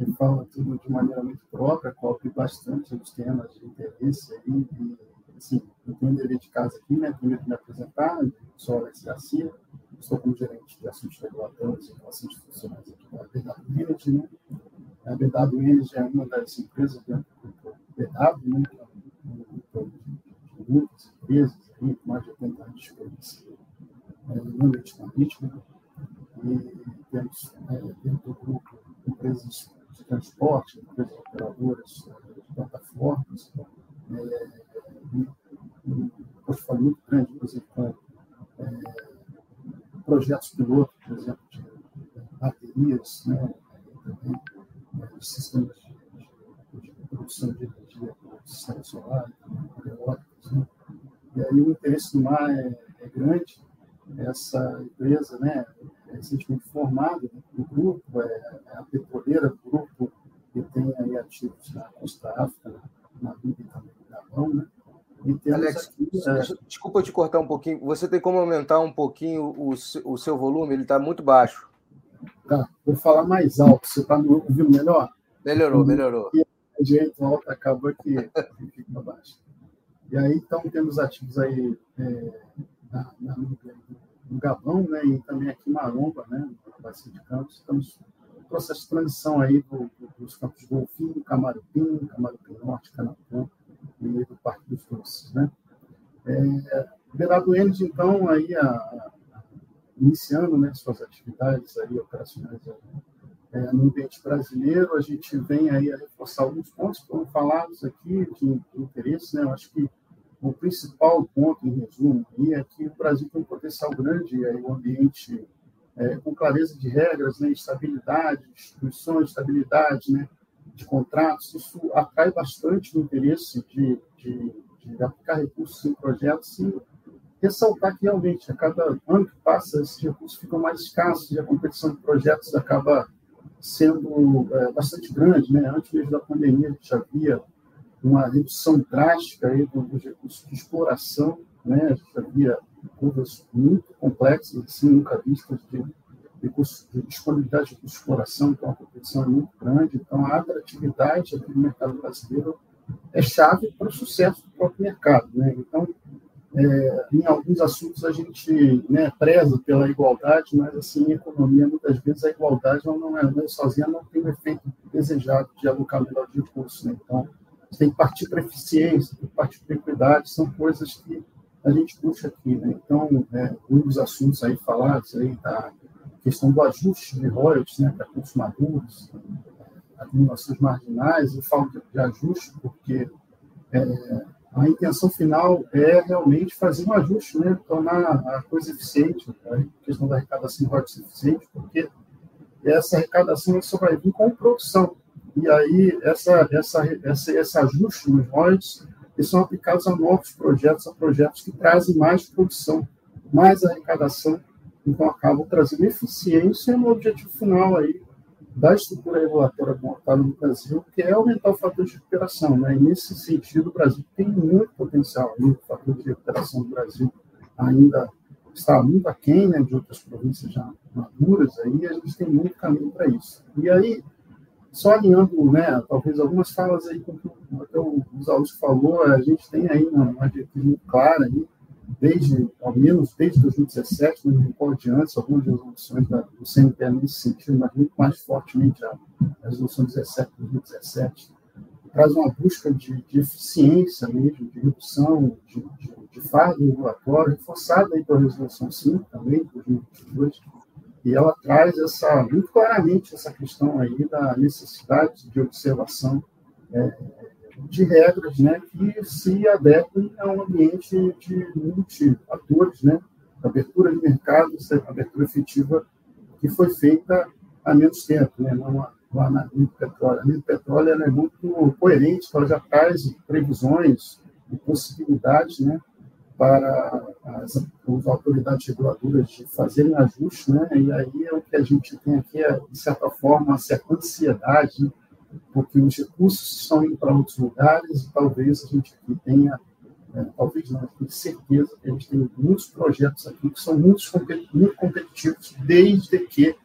que fala tudo de maneira muito própria, cobre bastante os temas de interesse aí. E, assim, eu tenho um dever de casa aqui, né? Primeiro me apresentar, sou Alex Garcia, estou como gerente de assuntos regulatórios e relações institucionais aqui da BW Energy, né? A BW Energy é uma das empresas dentro do grupo BW, né? Que é um grupo de muitas empresas aí, com mais de 80 anos de experiência no ambiente marítimo. E temos é, dentro do grupo empresas de transporte, empresas operadoras plataformas, é, um portfólio muito grande, por exemplo, é, projetos piloto, por exemplo, de baterias, né, também de sistemas de, de, produção de energia por sistema solar, eólicos. Né? E aí o interesse do mar é, é grande. Essa empresa, né, é recentemente formada no grupo, é, é, a petroleira do grupo, que tem aí ativos na Costa África, na, Líbia e também no Gabão, né? Alex, aqui, é... desculpa te cortar um pouquinho. Você tem como aumentar um pouquinho o, o seu volume? Ele está muito baixo. Tá, vou falar mais alto. Você está me ouvindo melhor? Melhorou, melhorou. O jeito alto acabou que fica baixo. E aí, então, temos ativos aí é, na, na, no Gabão, né, e também aqui em Maromba, né, no Bacia de Campos. Estamos no processo de transição aí do, do, dos campos Golfinho, Camarupim, Camarupim Norte, Canapã, no meio do Parque dos Doces. Né? É, BW Energy, então, aí, a, a, iniciando né, suas atividades aí, operacionais é, no ambiente brasileiro, a gente vem aí a reforçar alguns pontos que foram falados aqui de, de interesse. Né? Eu acho que o principal ponto, em resumo, é que o Brasil tem um potencial grande, aí, um ambiente é, com clareza de regras, né, estabilidade, instituições, estabilidade, né, de contratos, isso atrai bastante o interesse de, de, de aplicar recursos em projetos e ressaltar que realmente a cada ano que passa esses recursos ficam mais escassos e a competição de projetos acaba sendo é, bastante grande, né? Antes mesmo da pandemia a gente já via uma redução drástica aí dos recursos de exploração né? Havia curvas muito complexas, assim, nunca vistas de, de, de disponibilidade de exploração, então a competição é muito grande, então a atratividade no mercado brasileiro é chave para o sucesso do próprio mercado, né? Então, é, em alguns assuntos a gente né, preza pela igualdade, mas assim, em economia, muitas vezes a igualdade não é, não é sozinha, não tem o efeito desejado de alocar melhor de recursos. Né? Então, você tem que partir para eficiência, tem que partir para equidade, são coisas que a gente puxa aqui. Né? Então, é, um dos assuntos aí falados aí da questão do ajuste de royalties né, para consumadores, acumulações marginais, eu falo de, de ajuste porque é, a intenção final é realmente fazer um ajuste, né? tornar a coisa eficiente, a questão da arrecadação de royalties eficiente, porque essa arrecadação só vai vir com produção. E aí, essa, essa, essa, esse ajuste nos royalties eles são aplicados a novos projetos, a projetos que trazem mais produção, mais arrecadação, então acabam trazendo eficiência no objetivo final aí da estrutura regulatória montada no Brasil, que é aumentar o fator de recuperação. Né? E nesse sentido, o Brasil tem muito potencial. O fator de recuperação do Brasil ainda está muito aquém né, de outras províncias já maduras, aí a gente tem muito caminho para isso. E aí, só alinhando, né, talvez algumas falas aí com o Zalus falou, a gente tem aí uma, uma diretriz muito clara aí, desde, ao menos desde 2017, não me recordo antes, algumas resoluções da, do CNPE nesse sentido, mas muito mais fortemente a, resolução 17 de 2017, traz uma busca de, de eficiência mesmo, de redução de, de, de fardo regulatório, reforçada aí pela resolução 5 também, de 2022, e ela traz essa, muito claramente essa questão aí da necessidade de observação é, de regras né, que se adequem a um ambiente de multi-atores, né, abertura de mercado, abertura efetiva que foi feita há menos tempo, né, não lá na do petróleo. A do petróleo é muito coerente, ela já traz previsões e possibilidades né, para as, as, autoridades reguladoras de fazerem ajustes, né, e aí é o que a gente tem aqui, é, de certa forma, uma certa ansiedade porque os recursos estão indo para outros lugares e talvez a gente tenha, é, talvez não, tenho certeza que a gente tem muitos projetos aqui que são muito, muito competitivos, desde que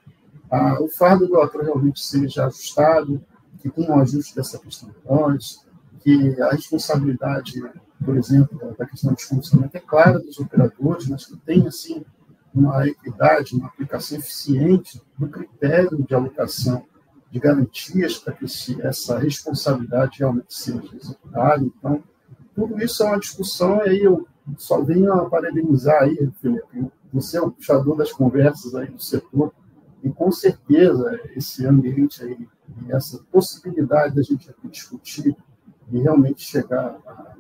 ah, o fardo regulatório realmente seja ajustado, que tenha um ajuste dessa questão nós, que a responsabilidade, por exemplo, da questão de descomissionamento é clara dos operadores, mas que tenha, assim, uma equidade, uma aplicação eficiente do critério de alocação de garantias para que essa responsabilidade realmente seja executada. Então, tudo isso é uma discussão, e aí eu só venho a parabenizar aí, Felipe, você é o puxador das conversas aí do setor, e com certeza esse ambiente aí, essa possibilidade da gente aqui discutir e realmente chegar a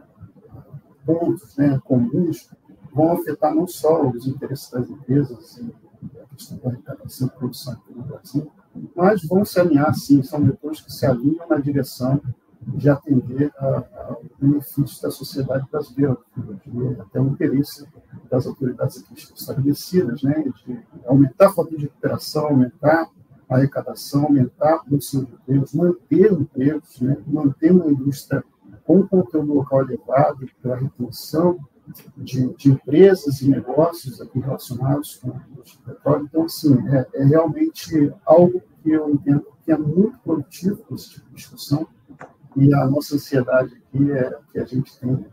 pontos né, comuns vão afetar não só os interesses das empresas e a questão da arrecadação e produção aqui no Brasil, mas vão se alinhar, sim, são vetores que se alinham na direção de atender ao benefício da sociedade brasileira, até o interesse das autoridades aqui estabelecidas, né, de aumentar a fator de recuperação, aumentar a arrecadação, aumentar a produção de empregos, manter empregos, né, manter uma indústria com conteúdo local elevado, pela retenção de, de, empresas e negócios aqui relacionados com o petróleo. Então, assim, é, é, realmente algo que eu entendo que é muito produtivo esse tipo de discussão e a nossa ansiedade aqui é que a gente tenha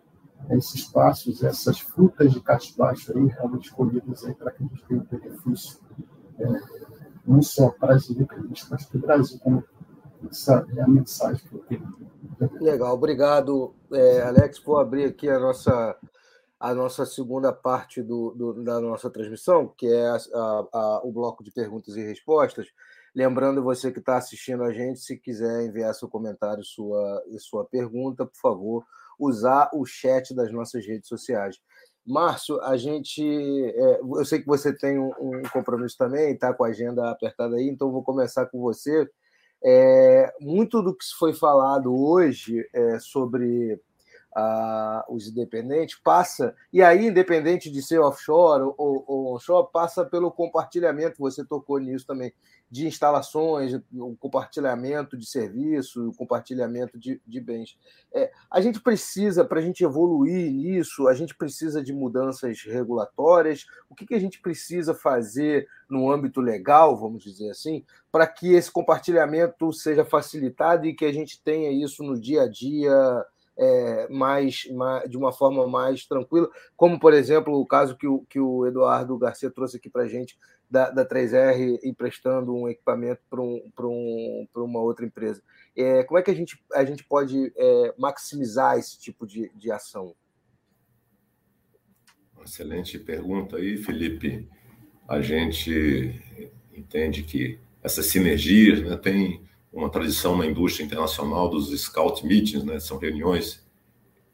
esses passos, essas frutas de cacho baixo aí, realmente colhidas aí para que a gente tenha um benefício é, não só para mas para o Brasil, como essa é a mensagem que eu tenho. Legal, obrigado, é, Alex. Vou abrir aqui a nossa a nossa segunda parte do, do, da nossa transmissão, que é a, a, o bloco de perguntas e respostas. Lembrando você que está assistindo a gente, se quiser enviar seu comentário sua, e sua pergunta, por favor, usar o chat das nossas redes sociais. Márcio, a gente. É, eu sei que você tem um, um compromisso também, está com a agenda apertada aí, então vou começar com você. É, muito do que foi falado hoje é, sobre os independentes, passa, e aí, independente de ser offshore ou, ou onshore, passa pelo compartilhamento, você tocou nisso também, de instalações, o compartilhamento de serviço, o compartilhamento de, de bens. É, a gente precisa, para a gente evoluir nisso, a gente precisa de mudanças regulatórias. O que, que a gente precisa fazer no âmbito legal, vamos dizer assim, para que esse compartilhamento seja facilitado e que a gente tenha isso no dia a dia é, mais, mais, de uma forma mais tranquila, como, por exemplo, o caso que o, que o Eduardo Garcia trouxe aqui para a gente da, da 3R emprestando um equipamento para um, um, uma outra empresa. É, como é que a gente, a gente pode é, maximizar esse tipo de, de ação? Excelente pergunta aí, Felipe. A gente entende que essas sinergias né, tem uma tradição na indústria internacional dos scout meetings, né? São reuniões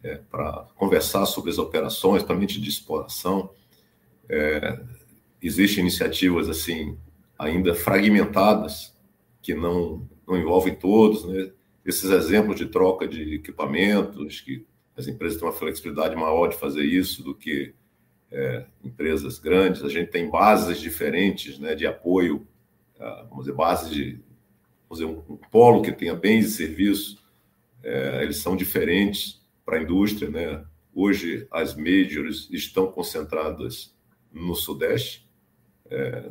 é, para conversar sobre as operações, principalmente de exploração. É, existem iniciativas assim ainda fragmentadas que não não envolvem todos, né? Esses exemplos de troca de equipamentos que as empresas têm uma flexibilidade maior de fazer isso do que é, empresas grandes. A gente tem bases diferentes, né, de apoio, ah, vamos dizer, bases de dizer, um, um polo que tenha bens e serviços, é, eles são diferentes para a indústria, né? Hoje as majors estão concentradas no Sudeste, é,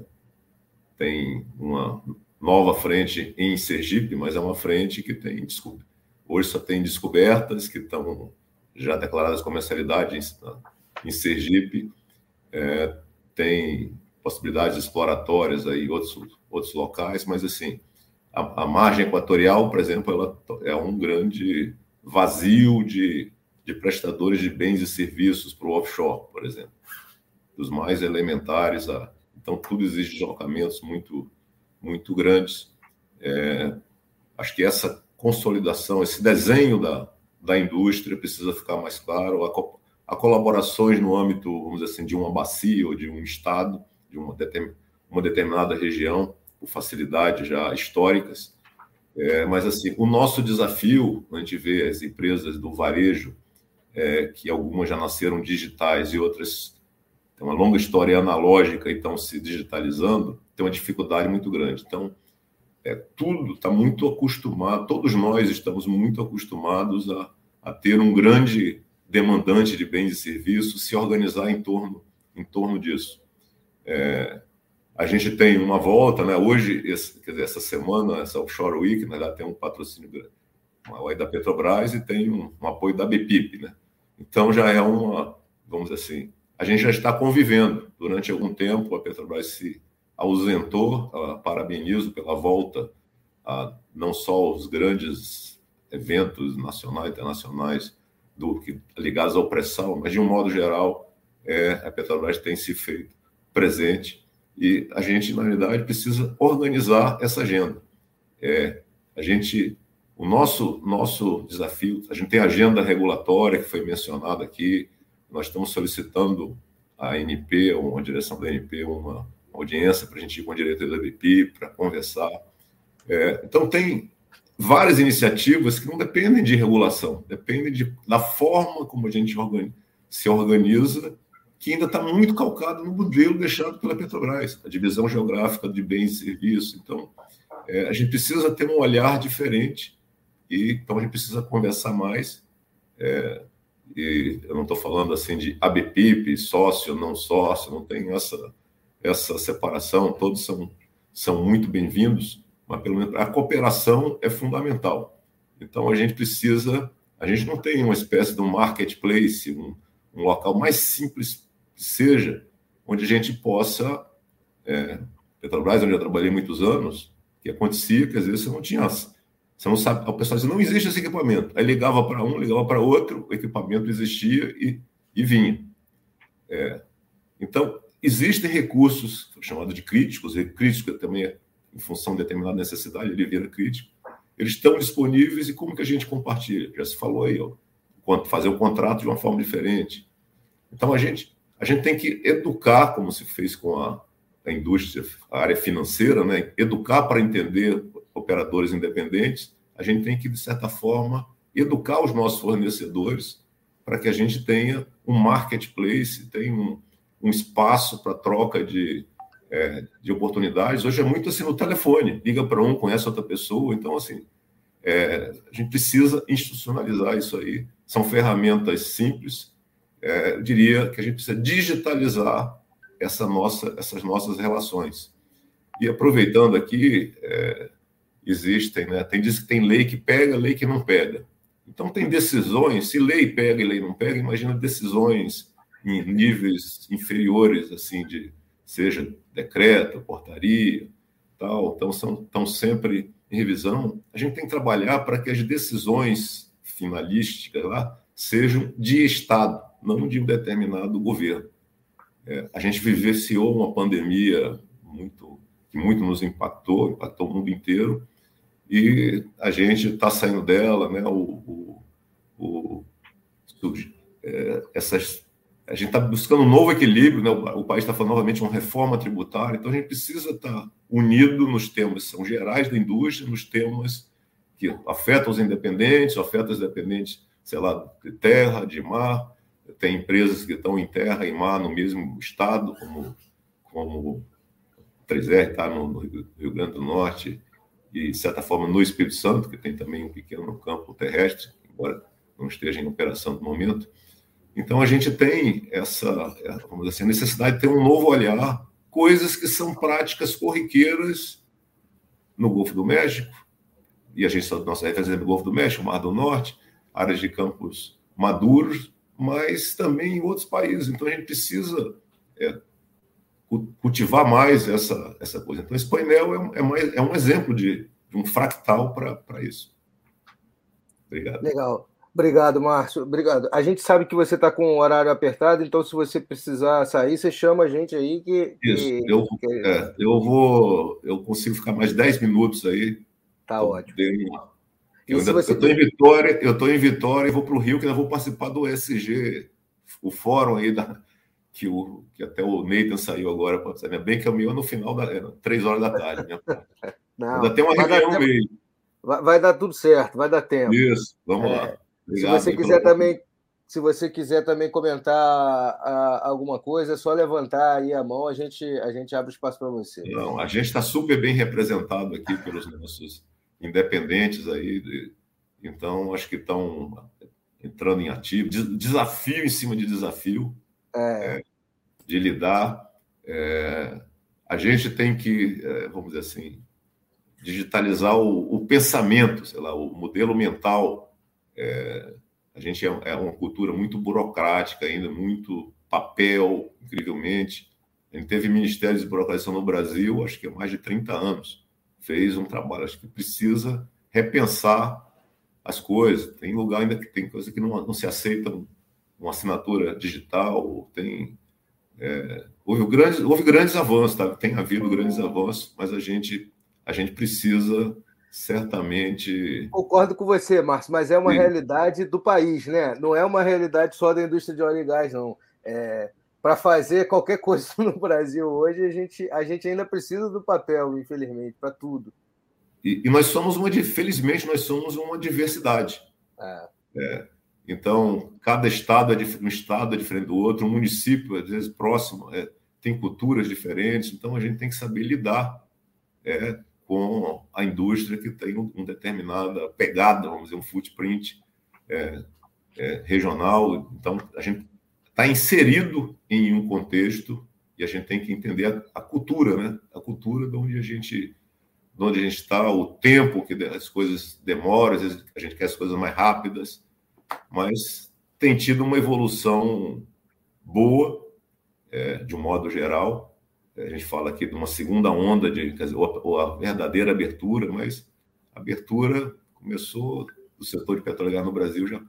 tem uma nova frente em Sergipe, mas é uma frente que tem desculpa. Hoje só tem descobertas que estão já declaradas comercialidade em, em Sergipe, é, tem possibilidades exploratórias aí em outros, outros locais, mas assim, a, a, margem equatorial, por exemplo, ela é um grande vazio de, de prestadores de bens e serviços para o offshore, por exemplo, dos mais elementares. A, então, tudo exige deslocamentos muito, muito grandes. É, acho que essa consolidação, esse desenho da, da indústria precisa ficar mais claro. A, a colaborações no âmbito, vamos dizer assim, de uma bacia ou de um estado, de uma, determin, uma determinada região, por facilidades já históricas. É, mas, assim, o nosso desafio, a gente vê as empresas do varejo, é, que algumas já nasceram digitais e outras têm uma longa história analógica e estão se digitalizando, tem uma dificuldade muito grande. Então, é, tudo está muito acostumado, todos nós estamos muito acostumados a, a ter um grande demandante de bens e serviços se organizar em torno, em torno disso. É, a gente tem uma volta, né? Hoje, esse, quer dizer, essa semana, essa Offshore Week, né, já tem um patrocínio uma da Petrobras e tem um, um, apoio da BPIP, né? Então já é uma, vamos dizer assim, a gente já está convivendo. Durante algum tempo, a Petrobras se ausentou, parabenizo pela volta a não só os grandes eventos nacionais e internacionais do, que, ligados ao pré-sal, mas de um modo geral, é, a Petrobras tem se feito presente e a gente, na realidade, precisa organizar essa agenda. É, a gente, o nosso, nosso desafio, a gente tem a agenda regulatória que foi mencionada aqui, nós estamos solicitando a ANP, uma direção da ANP, uma audiência para a gente ir com a diretoria da BP para conversar. É, então, tem várias iniciativas que não dependem de regulação, dependem de, da forma como a gente organiza, se organiza que ainda está muito calcado no modelo deixado pela Petrobras, a divisão geográfica de bens e serviços. Então, é, a gente precisa ter um olhar diferente e então a gente precisa conversar mais. É, e eu não estou falando assim de ABPIP, sócio, não sócio, não tem essa essa separação. Todos são são muito bem-vindos, mas pelo menos a cooperação é fundamental. Então a gente precisa, a gente não tem uma espécie de um marketplace, um, um local mais simples seja onde a gente possa. É, Petrobras, onde eu trabalhei muitos anos, que acontecia que às vezes você não tinha. Você não sabe. O pessoal dizia, não existe esse equipamento. Aí ligava para um, ligava para outro, o equipamento existia e, e vinha. É, então, existem recursos chamados de críticos, e crítico também é em função de determinada necessidade, ele vira crítico. Eles estão disponíveis e como que a gente compartilha? Já se falou aí, ó, fazer o contrato de uma forma diferente. Então, a gente a gente tem que educar, como se fez com a, a indústria, a área financeira, né? educar para entender operadores independentes. A gente tem que, de certa forma, educar os nossos fornecedores para que a gente tenha um marketplace, tenha um, um espaço para troca de, é, de oportunidades. Hoje é muito assim no telefone, liga para um, conhece outra pessoa. Então, assim, é, a gente precisa institucionalizar isso aí. São ferramentas simples. É, eu diria que a gente precisa digitalizar essa nossa, essas nossas relações. E aproveitando aqui, é, existem, né? Tem diz que tem lei que pega, lei que não pega. Então tem decisões, se lei pega e lei não pega, imagina decisões em níveis inferiores, assim, de seja decreto, portaria, tal, então são estão sempre em revisão. A gente tem que trabalhar para que as decisões finalísticas lá sejam de Estado, não de um determinado governo. É, a gente vivenciou uma pandemia muito que muito nos impactou, impactou o mundo inteiro, e a gente está saindo dela, né? O, o, o é, essas, a gente está buscando um novo equilíbrio, né? O, o país está falando novamente uma reforma tributária, então a gente precisa estar tá unido nos temas são gerais da indústria, nos temas que afetam os independentes, afetam os independentes, sei lá, de terra, de mar. Tem empresas que estão em terra e mar no mesmo estado, como como 3R está no, no Rio Grande do Norte, e, de certa forma, no Espírito Santo, que tem também um pequeno campo terrestre, embora não esteja em operação no momento. Então, a gente tem essa, vamos dizer assim, necessidade de ter um novo olhar, coisas que são práticas corriqueiras no Golfo do México, e a gente, nossa referência é no Golfo do México, Mar do Norte, áreas de campos maduros, mas também em outros países. Então, a gente precisa é, cultivar mais essa, essa coisa. Então, esse painel é, é, mais, é um exemplo de, de um fractal para isso. Obrigado. Legal. Obrigado, Márcio. Obrigado. A gente sabe que você está com o horário apertado, então se você precisar sair, você chama a gente aí que. Isso, que, eu, que... É, eu vou. Eu consigo ficar mais 10 minutos aí. Tá ótimo. Eu estou em Vitória, eu estou em Vitória e vou para o Rio, que eu vou participar do ESG, o fórum aí da, que, o, que até o Nathan saiu agora para dizer, bem meu no final da é, três horas da tarde. Né? *laughs* Não, Ainda tem uma reunião no meio. Vai, vai, dar tudo certo, vai dar tempo. Isso, vamos é, lá. Obrigado, se você quiser também, se você quiser também comentar a, alguma coisa, é só levantar aí a mão, a gente, a gente abre espaço para você. Não, a gente está super bem representado aqui pelos nossos independentes aí, então acho que estão entrando em ativo, desafio em cima de desafio. É. É, de lidar. É, a gente tem que, é, vamos dizer assim, digitalizar o, o, pensamento, sei lá, o modelo mental. É, a gente é, é, uma cultura muito burocrática ainda, muito papel, incrivelmente. A gente teve ministérios de burocracia no Brasil, acho que há mais de 30 anos. Fez um trabalho, acho que precisa repensar as coisas. Tem lugar ainda que tem coisa que não, não se aceita uma assinatura digital, tem é, houve, grandes, houve grandes avanços, tá? tem havido grandes avanços, mas a gente, a gente precisa certamente. Concordo com você, Márcio, mas é uma Sim. realidade do país, né? Não é uma realidade só da indústria de óleo e gás, não. É, Para fazer qualquer *laughs* coisa no Brasil hoje, a gente, a gente ainda precisa do papel, infelizmente, para tudo. E, e, nós somos uma, felizmente, nós somos uma diversidade. É. É, então, cada estado é um estado é diferente do outro, um município, às vezes, próximo, é, tem culturas diferentes, então a gente tem que saber lidar é, com a indústria que tem uma um determinada pegada, vamos dizer, um footprint é, é, regional. Então, a gente está inserido em um contexto e a gente tem que entender a, a cultura, né? A cultura de onde a gente de onde a gente está, o tempo que as coisas demoram, às vezes a gente quer as coisas mais rápidas mas tem tido uma evolução boa, é, de um modo geral. A gente fala aqui de uma segunda onda, de, dizer, ou a verdadeira abertura, mas a abertura começou do setor de petróleo no Brasil, já,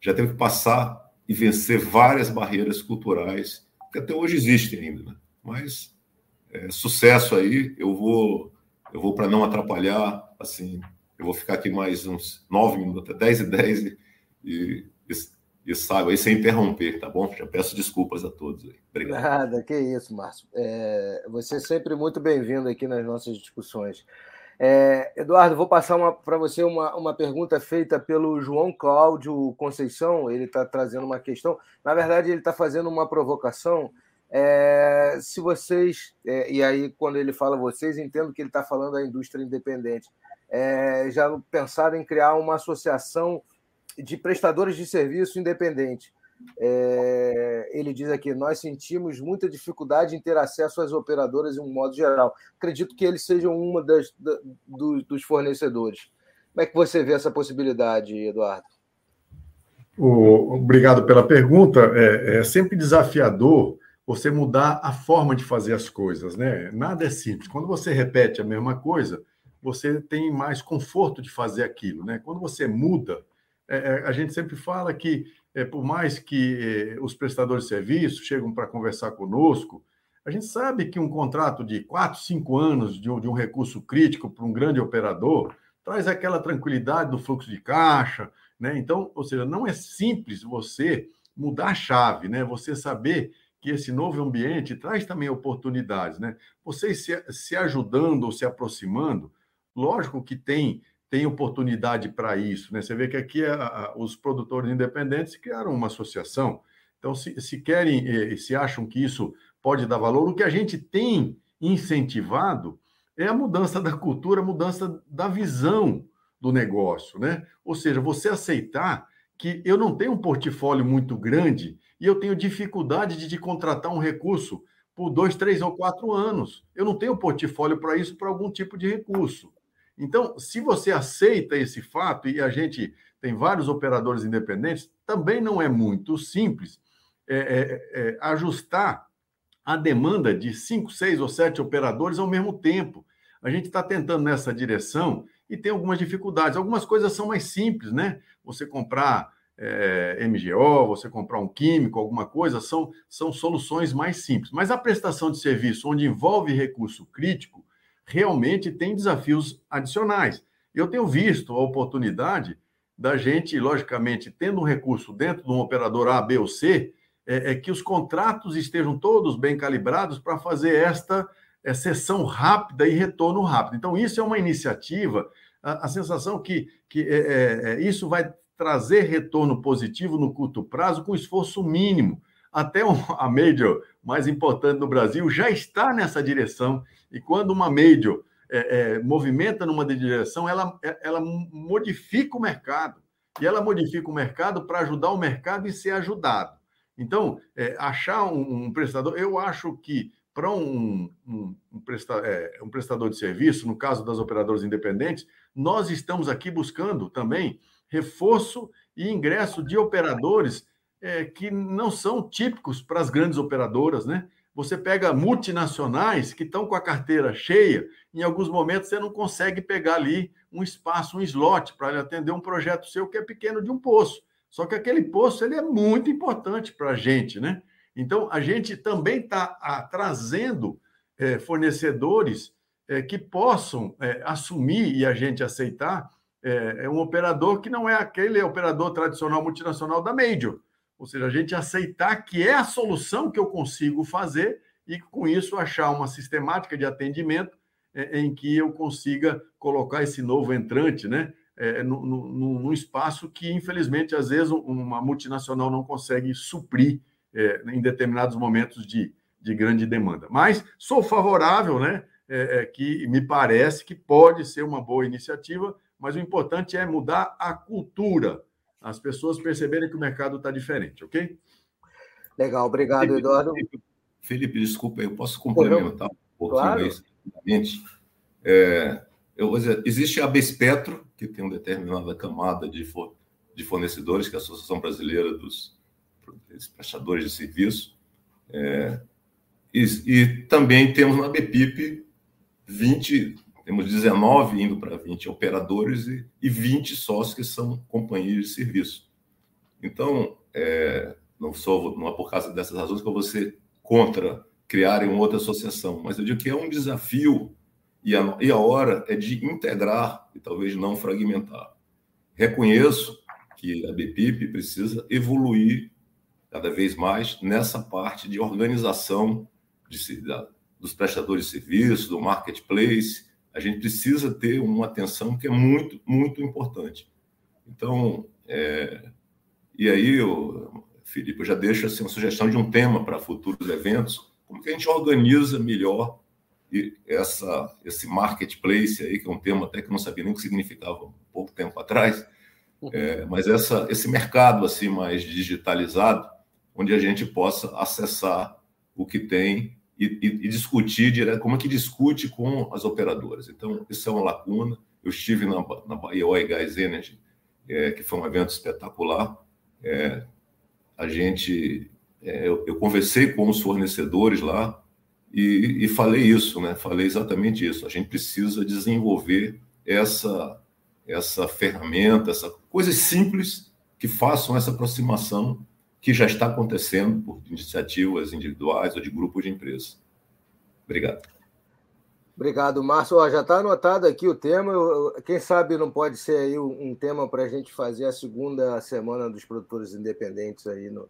já teve que passar e vencer várias barreiras culturais, que até hoje existem ainda. Né? Mas é, sucesso aí, eu vou, eu vou para não atrapalhar, assim, eu vou ficar aqui mais uns nove minutos, até dez e dez, e e, e, aí sem interromper, tá bom? Já peço desculpas a todos. Aí. Obrigado. Nada, que isso, Márcio. É, você é sempre muito bem-vindo aqui nas nossas discussões. É, Eduardo, vou passar para você uma, uma pergunta feita pelo João Cláudio Conceição. Ele está trazendo uma questão. Na verdade, ele está fazendo uma provocação. É, se vocês, é, e aí quando ele fala vocês, entendo que ele está falando da indústria independente, é, já pensaram em criar uma associação de prestadores de serviço independente. É, ele diz aqui: nós sentimos muita dificuldade em ter acesso às operadoras em um modo geral. Acredito que eles sejam uma das, da, do, dos fornecedores. Como é que você vê essa possibilidade, Eduardo? O, obrigado pela pergunta. É, é, sempre desafiador você mudar a forma de fazer as coisas, né? Nada é simples. Quando você repete a mesma coisa, você tem mais conforto de fazer aquilo, né? Quando você muda, é, é a gente sempre fala que é, por mais que é, os prestadores de serviço chegam para conversar conosco, a gente sabe que um contrato de quatro, cinco anos de um, de um recurso crítico para um grande operador traz aquela tranquilidade do fluxo de caixa, né? Então, ou seja, não é simples você mudar a chave, né? Você saber que esse novo ambiente traz também oportunidades, né? Vocês se, se ajudando ou se aproximando, lógico que tem tem oportunidade para isso. Né? Você vê que aqui a, a, os produtores independentes criaram uma associação. Então, se, se querem, eh, se acham que isso pode dar valor, o que a gente tem incentivado é a mudança da cultura, a mudança da visão do negócio, né? Ou seja, você aceitar que eu não tenho um portfólio muito grande e eu tenho dificuldade de, de contratar um recurso por dois, três ou quatro anos. Eu não tenho portfólio para isso, para algum tipo de recurso. Então, se você aceita esse fato, e a gente tem vários operadores independentes, também não é muito simples é, é, é, ajustar a demanda de cinco, seis ou sete operadores ao mesmo tempo. A gente está tentando nessa direção e tem algumas dificuldades. Algumas coisas são mais simples, né? Você comprar é, MGO, você comprar um químico, alguma coisa, são, são soluções mais simples. Mas a prestação de serviço, onde envolve recurso crítico, realmente tem desafios adicionais. Eu tenho visto a oportunidade da gente, logicamente, tendo um recurso dentro de um operador A, B ou C, é, é que os contratos estejam todos bem calibrados para fazer esta é, sessão rápida e retorno rápido. Então, isso é uma iniciativa, a, a sensação que, que é, é, é isso vai trazer retorno positivo no curto prazo com esforço mínimo. Até *laughs* a major mais importante no Brasil já está nessa direção e quando uma major é, é, movimenta numa direção, ela, é, ela modifica o mercado. E ela modifica o mercado para ajudar o mercado e ser ajudado. Então, é, achar um, um, prestador, eu acho que para um, um, um, presta, é, um prestador de serviço, no caso das operadoras independentes, nós estamos aqui buscando também reforço e ingresso de operadores é, que não são típicos para as grandes operadoras, né? Você pega multinacionais que estão com a carteira cheia, em alguns momentos você não consegue pegar ali um espaço, um slot para atender um projeto seu que é pequeno de um poço. Só que aquele poço ele é muito importante para a gente, né? Então a gente também está trazendo é, fornecedores é, que possam é, assumir e a gente aceitar é, é, um operador que não é aquele operador tradicional multinacional da Major ou seja, a gente aceitar que é a solução que eu consigo fazer e, com isso, achar uma sistemática de atendimento é, em que eu consiga colocar esse novo entrante, né? É, num espaço que, infelizmente, às vezes uma multinacional não consegue suprir é, em determinados momentos de, de grande demanda. Mas sou favorável, né? É, é, que me parece que pode ser uma boa iniciativa, mas o importante é mudar a cultura as pessoas perceberem que o mercado está diferente, ok? Legal, obrigado, Felipe, Eduardo. Felipe, desculpa, eu posso complementar um pouquinho claro. isso é, eu vou dizer, existe a Bespetro, que tem uma determinada camada de, for, de fornecedores, que é a Associação Brasileira dos Prestadores de Serviço, é, e, e, também temos na BPIP 20 temos 19 indo para 20 operadores e, e 20 sócios que são companhias de serviço. Então, é, não, sou, não é por causa dessas razões que eu vou ser contra criarem outra associação, mas eu digo que é um desafio e a, e a hora é de integrar e talvez não fragmentar. Reconheço que a BPIP precisa evoluir cada vez mais nessa parte de organização de, da, dos prestadores de serviço, do marketplace, a gente precisa ter uma atenção que é muito, muito importante. Então, é, e aí, eu, Felipe, eu já deixo assim, uma sugestão de um tema para futuros eventos, como que a gente organiza melhor essa, esse marketplace aí, que é um termo até que eu não sabia nem o que significava pouco tempo atrás, é, mas essa, esse mercado assim mais digitalizado, onde a gente possa acessar o que tem e, e, discutir direto, como é que discute com as operadoras. Então, isso é uma lacuna. Eu estive na, na Bahia Oil Gas Energy, é, que foi um evento espetacular. É, a gente, é, eu, eu, conversei com os fornecedores lá e, e falei isso, né? Falei exatamente isso. A gente precisa desenvolver essa essa ferramenta, essa coisas simples que façam essa aproximação que já está acontecendo por iniciativas individuais ou de grupos de empresas. Obrigado. Obrigado, Márcio. Ó, já está anotado aqui o tema. Quem sabe não pode ser aí um tema para a gente fazer a segunda semana dos produtores independentes aí no,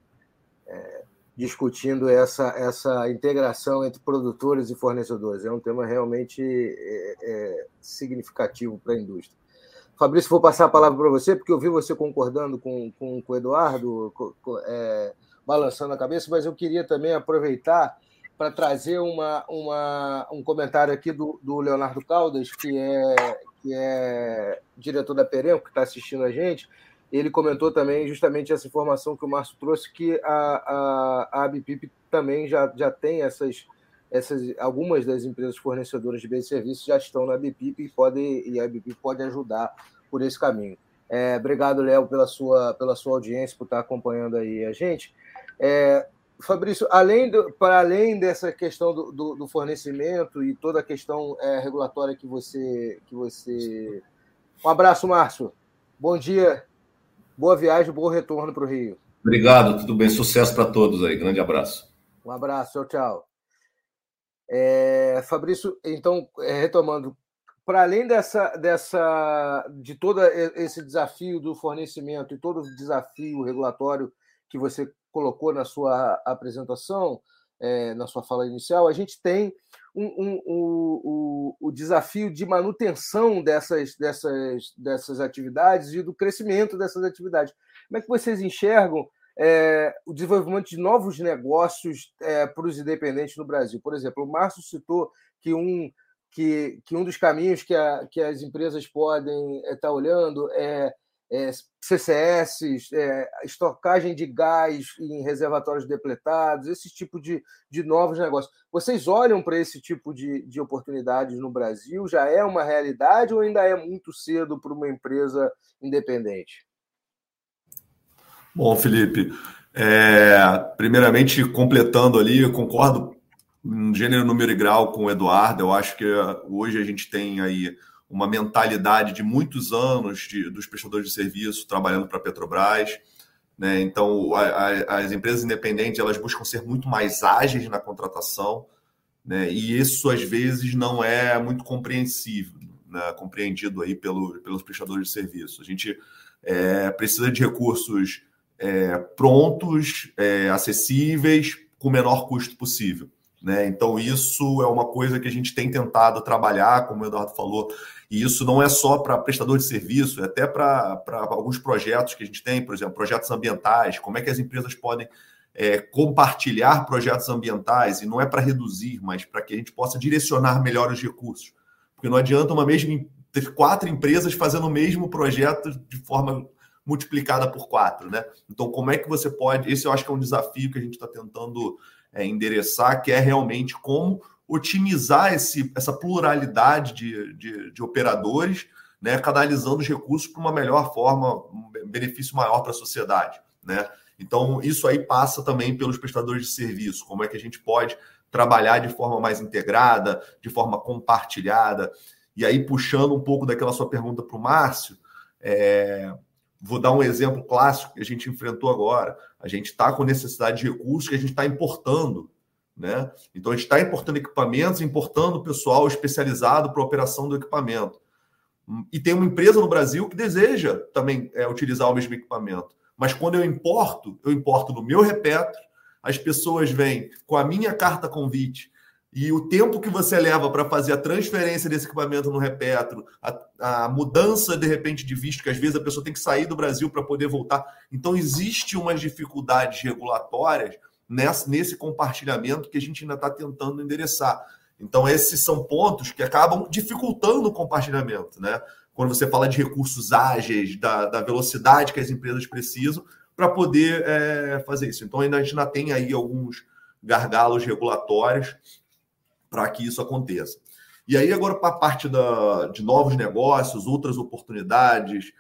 é, discutindo essa, essa integração entre produtores e fornecedores. É um tema realmente é, é, significativo para a indústria. Fabrício, vou passar a palavra para você, porque eu vi você concordando com, com, com o Eduardo, com, é, balançando a cabeça, mas eu queria também aproveitar para trazer uma, uma, um comentário aqui do, do Leonardo Caldas, que é, que é diretor da Perenco, que está assistindo a gente. Ele comentou também justamente essa informação que o Márcio trouxe, que a, a, a Abpip também já, já tem essas essas, algumas das empresas fornecedoras de bens e serviços já estão na BPIP e, pode, e a BPIP pode ajudar por esse caminho. É, obrigado, Léo, pela sua, pela sua audiência, por estar acompanhando aí a gente. É, Fabrício, além do, para além dessa questão do, do, do, fornecimento e toda a questão é, regulatória que você, que você. Um abraço, Márcio. Bom dia, boa viagem, bom retorno para o Rio. Obrigado, tudo bem, sucesso para todos aí. Grande abraço. Um abraço, tchau, tchau. É, Fabrício, então, é, retomando, para além dessa, dessa, de todo esse desafio do fornecimento e todo o desafio regulatório que você colocou na sua apresentação, é, na sua fala inicial, a gente tem um, um, um, o, desafio de manutenção dessas, dessas, dessas atividades e do crescimento dessas atividades. Como é que vocês enxergam é, o desenvolvimento de novos negócios é, para os independentes no Brasil. Por exemplo, o Márcio citou que um, que, que um dos caminhos que, a, que as empresas podem estar é, tá olhando é, é CCS, é, estocagem de gás em reservatórios depletados, esse tipo de, de novos negócios. Vocês olham para esse tipo de, de oportunidades no Brasil? Já é uma realidade ou ainda é muito cedo para uma empresa independente? Bom, Felipe, é, primeiramente, completando ali, concordo em gênero, número e grau com o Eduardo. Eu acho que hoje a gente tem aí uma mentalidade de muitos anos de, dos prestadores de serviço trabalhando para a Petrobras. Né? Então, a, a, as empresas independentes elas buscam ser muito mais ágeis na contratação, né? e isso às vezes não é muito compreensível, né? compreendido aí pelo, pelos prestadores de serviço. A gente é, precisa de recursos é, prontos, é, acessíveis, com o menor custo possível. Né? Então, isso é uma coisa que a gente tem tentado trabalhar, como o Eduardo falou, e isso não é só para prestador de serviço, é até para alguns projetos que a gente tem, por exemplo, projetos ambientais, como é que as empresas podem é, compartilhar projetos ambientais, e não é para reduzir, mas para que a gente possa direcionar melhor os recursos. Porque não adianta uma mesma ter quatro empresas fazendo o mesmo projeto de forma multiplicada por quatro, né? Então, como é que você pode. Esse eu acho que é um desafio que a gente está tentando é, endereçar, que é realmente como otimizar esse, essa pluralidade de, de, de operadores, né, canalizando os recursos para uma melhor forma, um benefício maior para a sociedade. Né? Então, isso aí passa também pelos prestadores de serviço, como é que a gente pode trabalhar de forma mais integrada, de forma compartilhada. E aí, puxando um pouco daquela sua pergunta para o Márcio, é, Vou dar um exemplo clássico que a gente enfrentou agora. A gente está com necessidade de recursos que a gente está importando. Né? Então, a gente está importando equipamentos, importando pessoal especializado para a operação do equipamento. E tem uma empresa no Brasil que deseja também é, utilizar o mesmo equipamento. Mas quando eu importo, eu importo no meu repetro, as pessoas vêm com a minha carta convite e o tempo que você leva para fazer a transferência desse equipamento no Repetro, a, a, mudança de repente de visto, que às vezes a pessoa tem que sair do Brasil para poder voltar. Então, existe umas dificuldades regulatórias nesse, compartilhamento que a gente ainda está tentando endereçar. Então, esses são pontos que acabam dificultando o compartilhamento, né? Quando você fala de recursos ágeis, da, da velocidade que as empresas precisam para poder é, fazer isso. Então, ainda a gente ainda tem aí alguns gargalos regulatórios para que isso aconteça. E aí, agora, para a parte da, de novos negócios, outras oportunidades,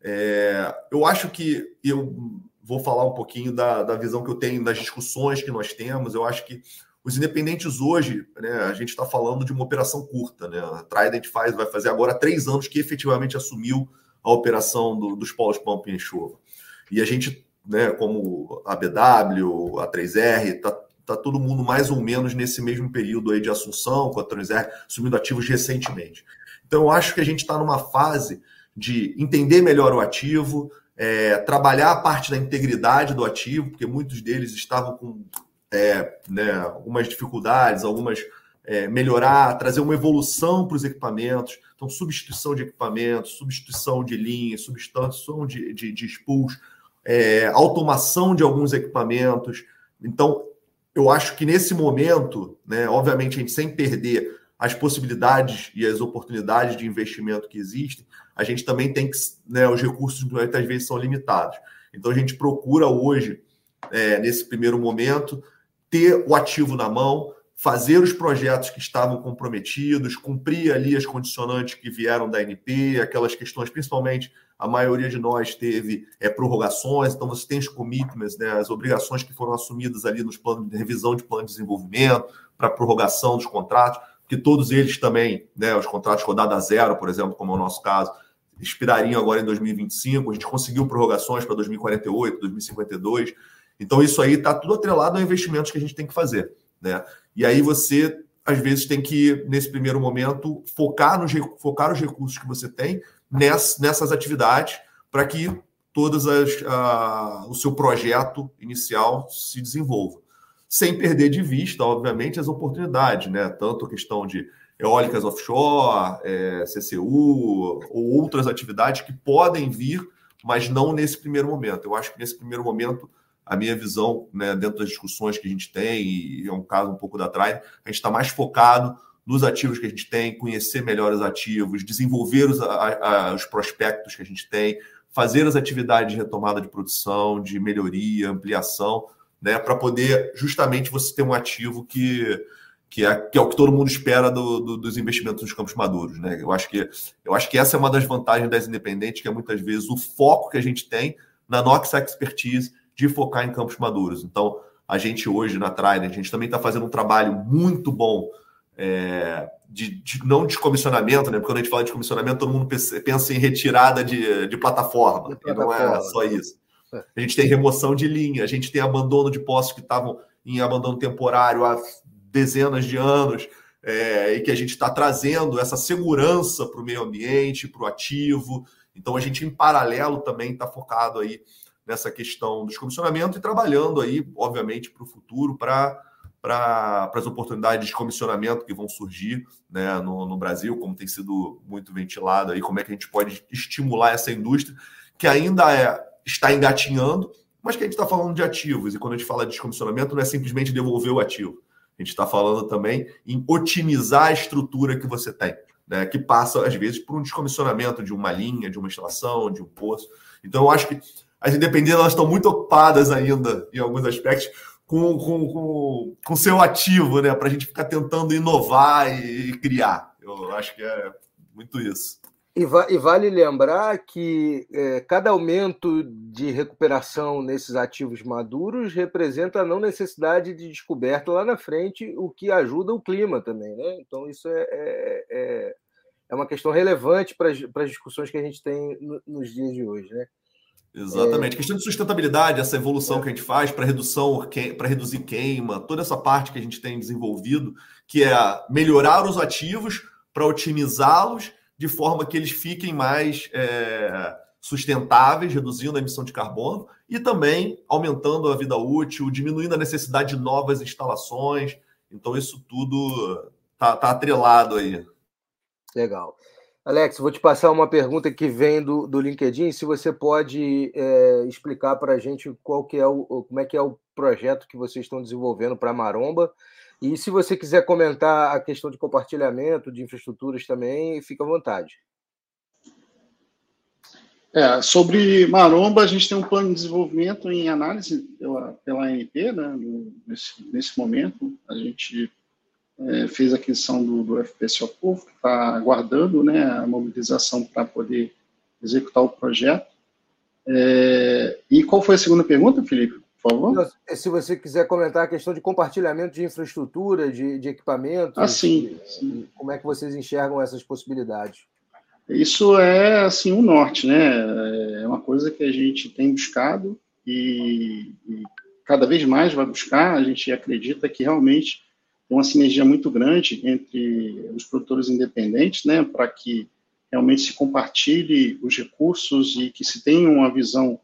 é, eu acho que eu vou falar um pouquinho da, da visão que eu tenho das discussões que nós temos. Eu acho que os independentes hoje, né, a gente está falando de uma operação curta. Né? A Trident faz, vai fazer agora três anos que efetivamente assumiu a operação do, dos polos Pump em chuva. E a gente, né, como a BW, a 3R, está tá todo mundo mais ou menos nesse mesmo período aí de assunção, com a 3R assumindo ativos recentemente. Então, eu acho que a gente está numa fase de entender melhor o ativo, é, trabalhar a parte da integridade do ativo, porque muitos deles estavam com é, né, algumas dificuldades, algumas é, melhorar, trazer uma evolução para os equipamentos. Então, substituição de equipamentos, substituição de linhas, substituição de, de, de é, automação de alguns equipamentos. Então, eu acho que nesse momento, né, obviamente, a gente sem perder as possibilidades e as oportunidades de investimento que existem, a gente também tem que, né, os recursos muitas vezes são limitados. Então a gente procura hoje, é, nesse primeiro momento, ter o ativo na mão, fazer os projetos que estavam comprometidos, cumprir ali as condicionantes que vieram da NP, aquelas questões, principalmente a maioria de nós teve é, prorrogações, então você tem os commitments, né, as obrigações que foram assumidas ali nos planos de revisão de plano de desenvolvimento, para prorrogação dos contratos, que todos eles também, né, os contratos rodada zero, por exemplo, como é o nosso caso, expirariam agora em 2025, a gente conseguiu prorrogações para 2048, 2052, então isso aí está tudo atrelado a investimentos que a gente tem que fazer. Né? E aí você, às vezes, tem que, nesse primeiro momento, focar, nos, focar os recursos que você tem ness, nessas atividades para que todas as o seu projeto inicial se desenvolva. Sem perder de vista, obviamente, as oportunidades, né? Tanto a questão de eólicas offshore, é, CCU ou outras atividades que podem vir, mas não nesse primeiro momento. Eu acho que nesse primeiro momento a minha visão, né, dentro das discussões que a gente tem, e é um caso um pouco da Tribe, a gente está mais focado nos ativos que a gente tem, conhecer melhor os ativos, desenvolver os, a, a, os prospectos que a gente tem, fazer as atividades de retomada de produção, de melhoria, ampliação, né, para poder justamente você ter um ativo que, que, é, que é o que todo mundo espera do, do, dos investimentos nos campos maduros. Né? Eu, acho que, eu acho que essa é uma das vantagens das independentes, que é muitas vezes o foco que a gente tem na Nox Expertise, de focar em campos maduros. Então, a gente hoje na Trident, a gente também está fazendo um trabalho muito bom é, de, de, não de comissionamento, né? Porque quando a gente fala de comissionamento, todo mundo pensa em retirada de, de plataforma, de plataforma. e não é só isso. É. A gente tem remoção de linha, a gente tem abandono de postos que estavam em abandono temporário há dezenas de anos, é, e que a gente está trazendo essa segurança para o meio ambiente, para o ativo. Então a gente, em paralelo, também está focado aí nessa questão dos comissionamentos e trabalhando aí, obviamente, para o futuro, para para as oportunidades de comissionamento que vão surgir né, no, no, Brasil, como tem sido muito ventilado aí, como é que a gente pode estimular essa indústria que ainda é, está engatinhando, mas que a gente está falando de ativos. E quando a gente fala de descomissionamento, não é simplesmente devolver o ativo. A gente está falando também em otimizar a estrutura que você tem, né, que passa, às vezes, por um descomissionamento de uma linha, de uma instalação, de um poço. Então, eu acho que as independentes elas estão muito ocupadas ainda, em alguns aspectos, com, com, com, com seu ativo, né? Para a gente ficar tentando inovar e, e, criar. Eu acho que é muito isso. E, va e vale lembrar que é, cada aumento de recuperação nesses ativos maduros representa a não necessidade de descoberta lá na frente, o que ajuda o clima também, né? Então, isso é, é, é, é uma questão relevante para as discussões que a gente tem no, nos dias de hoje, né? Exatamente. É... questão de sustentabilidade, essa evolução é. que a gente faz para redução, para reduzir queima, toda essa parte que a gente tem desenvolvido, que é melhorar os ativos para otimizá-los de forma que eles fiquem mais é, sustentáveis, reduzindo a emissão de carbono e também aumentando a vida útil, diminuindo a necessidade de novas instalações. Então, isso tudo está tá atrelado aí. Legal. Alex, vou te passar uma pergunta que vem do, do LinkedIn. Se você pode é, explicar para a gente qual que é o, como é que é o projeto que vocês estão desenvolvendo para Maromba. E se você quiser comentar a questão de compartilhamento de infraestruturas também, fica à vontade. É, sobre Maromba, a gente tem um plano de desenvolvimento em análise pela, pela ANP, né, nesse, nesse momento. A gente é, fez a aquisição do, do FPC ao Povo, que está aguardando né, a mobilização para poder executar o projeto. É, e qual foi a segunda pergunta, Felipe? Por favor. Se você quiser comentar a questão de compartilhamento de infraestrutura, de, de equipamentos. Ah, sim, sim. Como é que vocês enxergam essas possibilidades? Isso é assim o um norte, né? É uma coisa que a gente tem buscado e, e, cada vez mais vai buscar. A gente acredita que realmente uma sinergia muito grande entre os produtores independentes, né? Para que realmente se compartilhe os recursos e que se tenha uma visão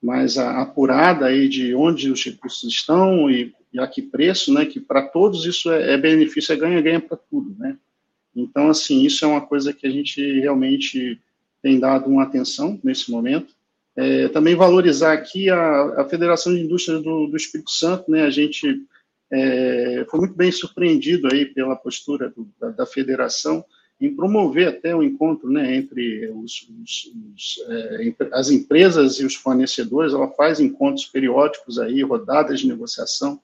mais apurada aí de onde os recursos estão e, e a que preço, né? Que para todos isso é, é benefício, é ganha-ganha para tudo, né? Então, assim, isso é uma coisa que a gente realmente tem dado uma atenção nesse momento. É, também valorizar aqui a, a Federação de Indústrias do, do, Espírito Santo, né? A gente é, foi muito bem surpreendido aí pela postura do, da, da, federação em promover até o um encontro, né, entre os, os, os, é, as empresas e os fornecedores. Ela faz encontros periódicos aí, rodadas de negociação,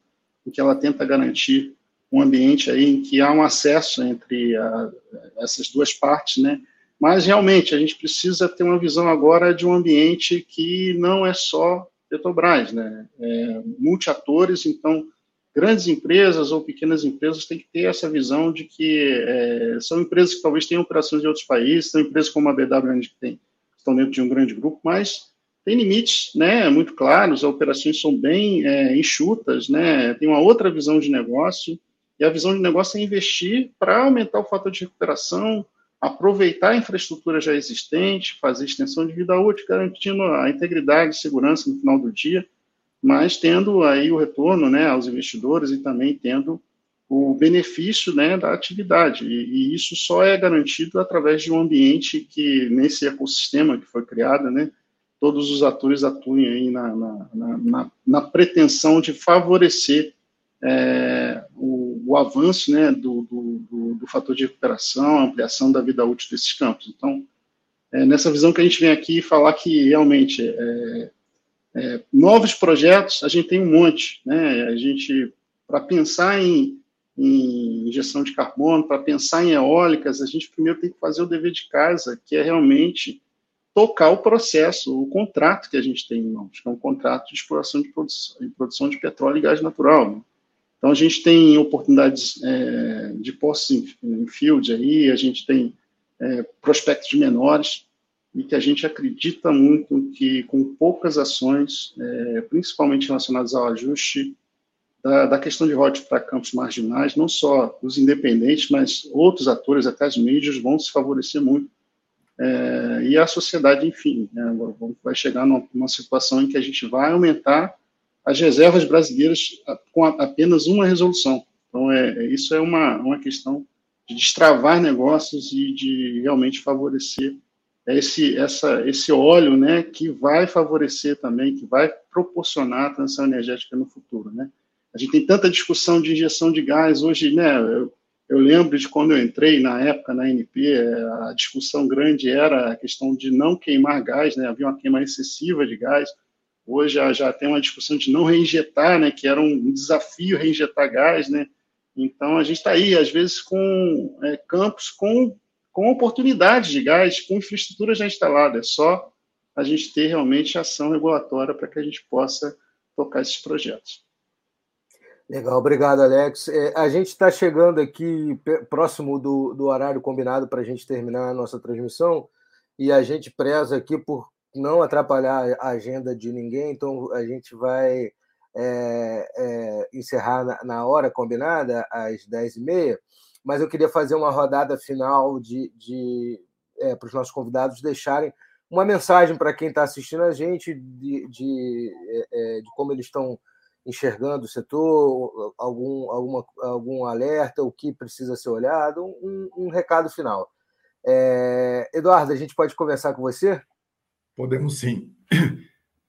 em que ela tenta garantir um ambiente aí em que há um acesso entre a, essas duas partes, né? Mas realmente a gente precisa ter uma visão agora de um ambiente que não é só Petrobras, né? É, multiatores, então grandes empresas ou pequenas empresas têm que ter essa visão de que é, são empresas que talvez tenham operações em outros países, são empresas como a BW que tem, estão dentro de um grande grupo, mas tem limites, né, muito claros, as operações são bem é, enxutas, né, tem uma outra visão de negócio, e a visão de negócio é investir para aumentar o fator de recuperação, aproveitar a infraestrutura já existente, fazer extensão de vida útil, garantindo a integridade e segurança no final do dia, mas tendo aí o retorno né, aos investidores e também tendo o benefício né, da atividade. E, e, isso só é garantido através de um ambiente que, nesse ecossistema que foi criado, né, todos os atores atuem aí na, na, na, na pretensão de favorecer é, o, o, avanço né, do, do, do, fator de recuperação, a ampliação da vida útil desses campos. Então, é nessa visão que a gente vem aqui falar que realmente é, é, novos projetos a gente tem um monte, né? A gente para pensar em, em injeção de carbono, para pensar em eólicas, a gente primeiro tem que fazer o dever de casa, que é realmente tocar o processo, o contrato que a gente tem em mãos, que é um contrato de exploração de produção, de, produção de petróleo e gás natural. Né? Então, a gente tem oportunidades é, de posse em, field aí, a gente tem é, prospectos menores, e que a gente acredita muito que, com poucas ações, é, principalmente relacionadas ao ajuste da, da questão de rote para campos marginais, não só os independentes, mas outros atores, até as mídias, vão se favorecer muito. É, e a sociedade, enfim, né, vai chegar numa, numa situação em que a gente vai aumentar as reservas brasileiras com apenas uma resolução. Então, é, é, isso é uma, uma questão de destravar negócios e de realmente favorecer esse, essa, esse óleo né, que vai favorecer também, que vai proporcionar a transição energética no futuro. Né? A gente tem tanta discussão de injeção de gás hoje, né? Eu, eu lembro de quando eu entrei na época na NP, a discussão grande era a questão de não queimar gás, né? Havia uma queima excessiva de gás. Hoje já, já tem uma discussão de não reinjetar, né, que era um desafio reinjetar gás, né? Então a gente está aí, às vezes, com é, campos com, com oportunidades de gás, com infraestrutura já instalada. É só a gente ter realmente ação regulatória para que a gente possa tocar esses projetos. Legal, obrigado, Alex. É, a gente está chegando aqui próximo do, do horário combinado para a gente terminar a nossa transmissão e a gente preza aqui por não atrapalhar a agenda de ninguém, então a gente vai é, é, encerrar na, na, hora combinada, às 10h30, mas eu queria fazer uma rodada final de, de é, para os nossos convidados deixarem uma mensagem para quem está assistindo a gente de, de, é, é, de como eles estão enxergando o setor, algum, alguma, algum alerta, o que precisa ser olhado, um, um recado final. É, Eduardo, a gente pode conversar com você? Podemos sim.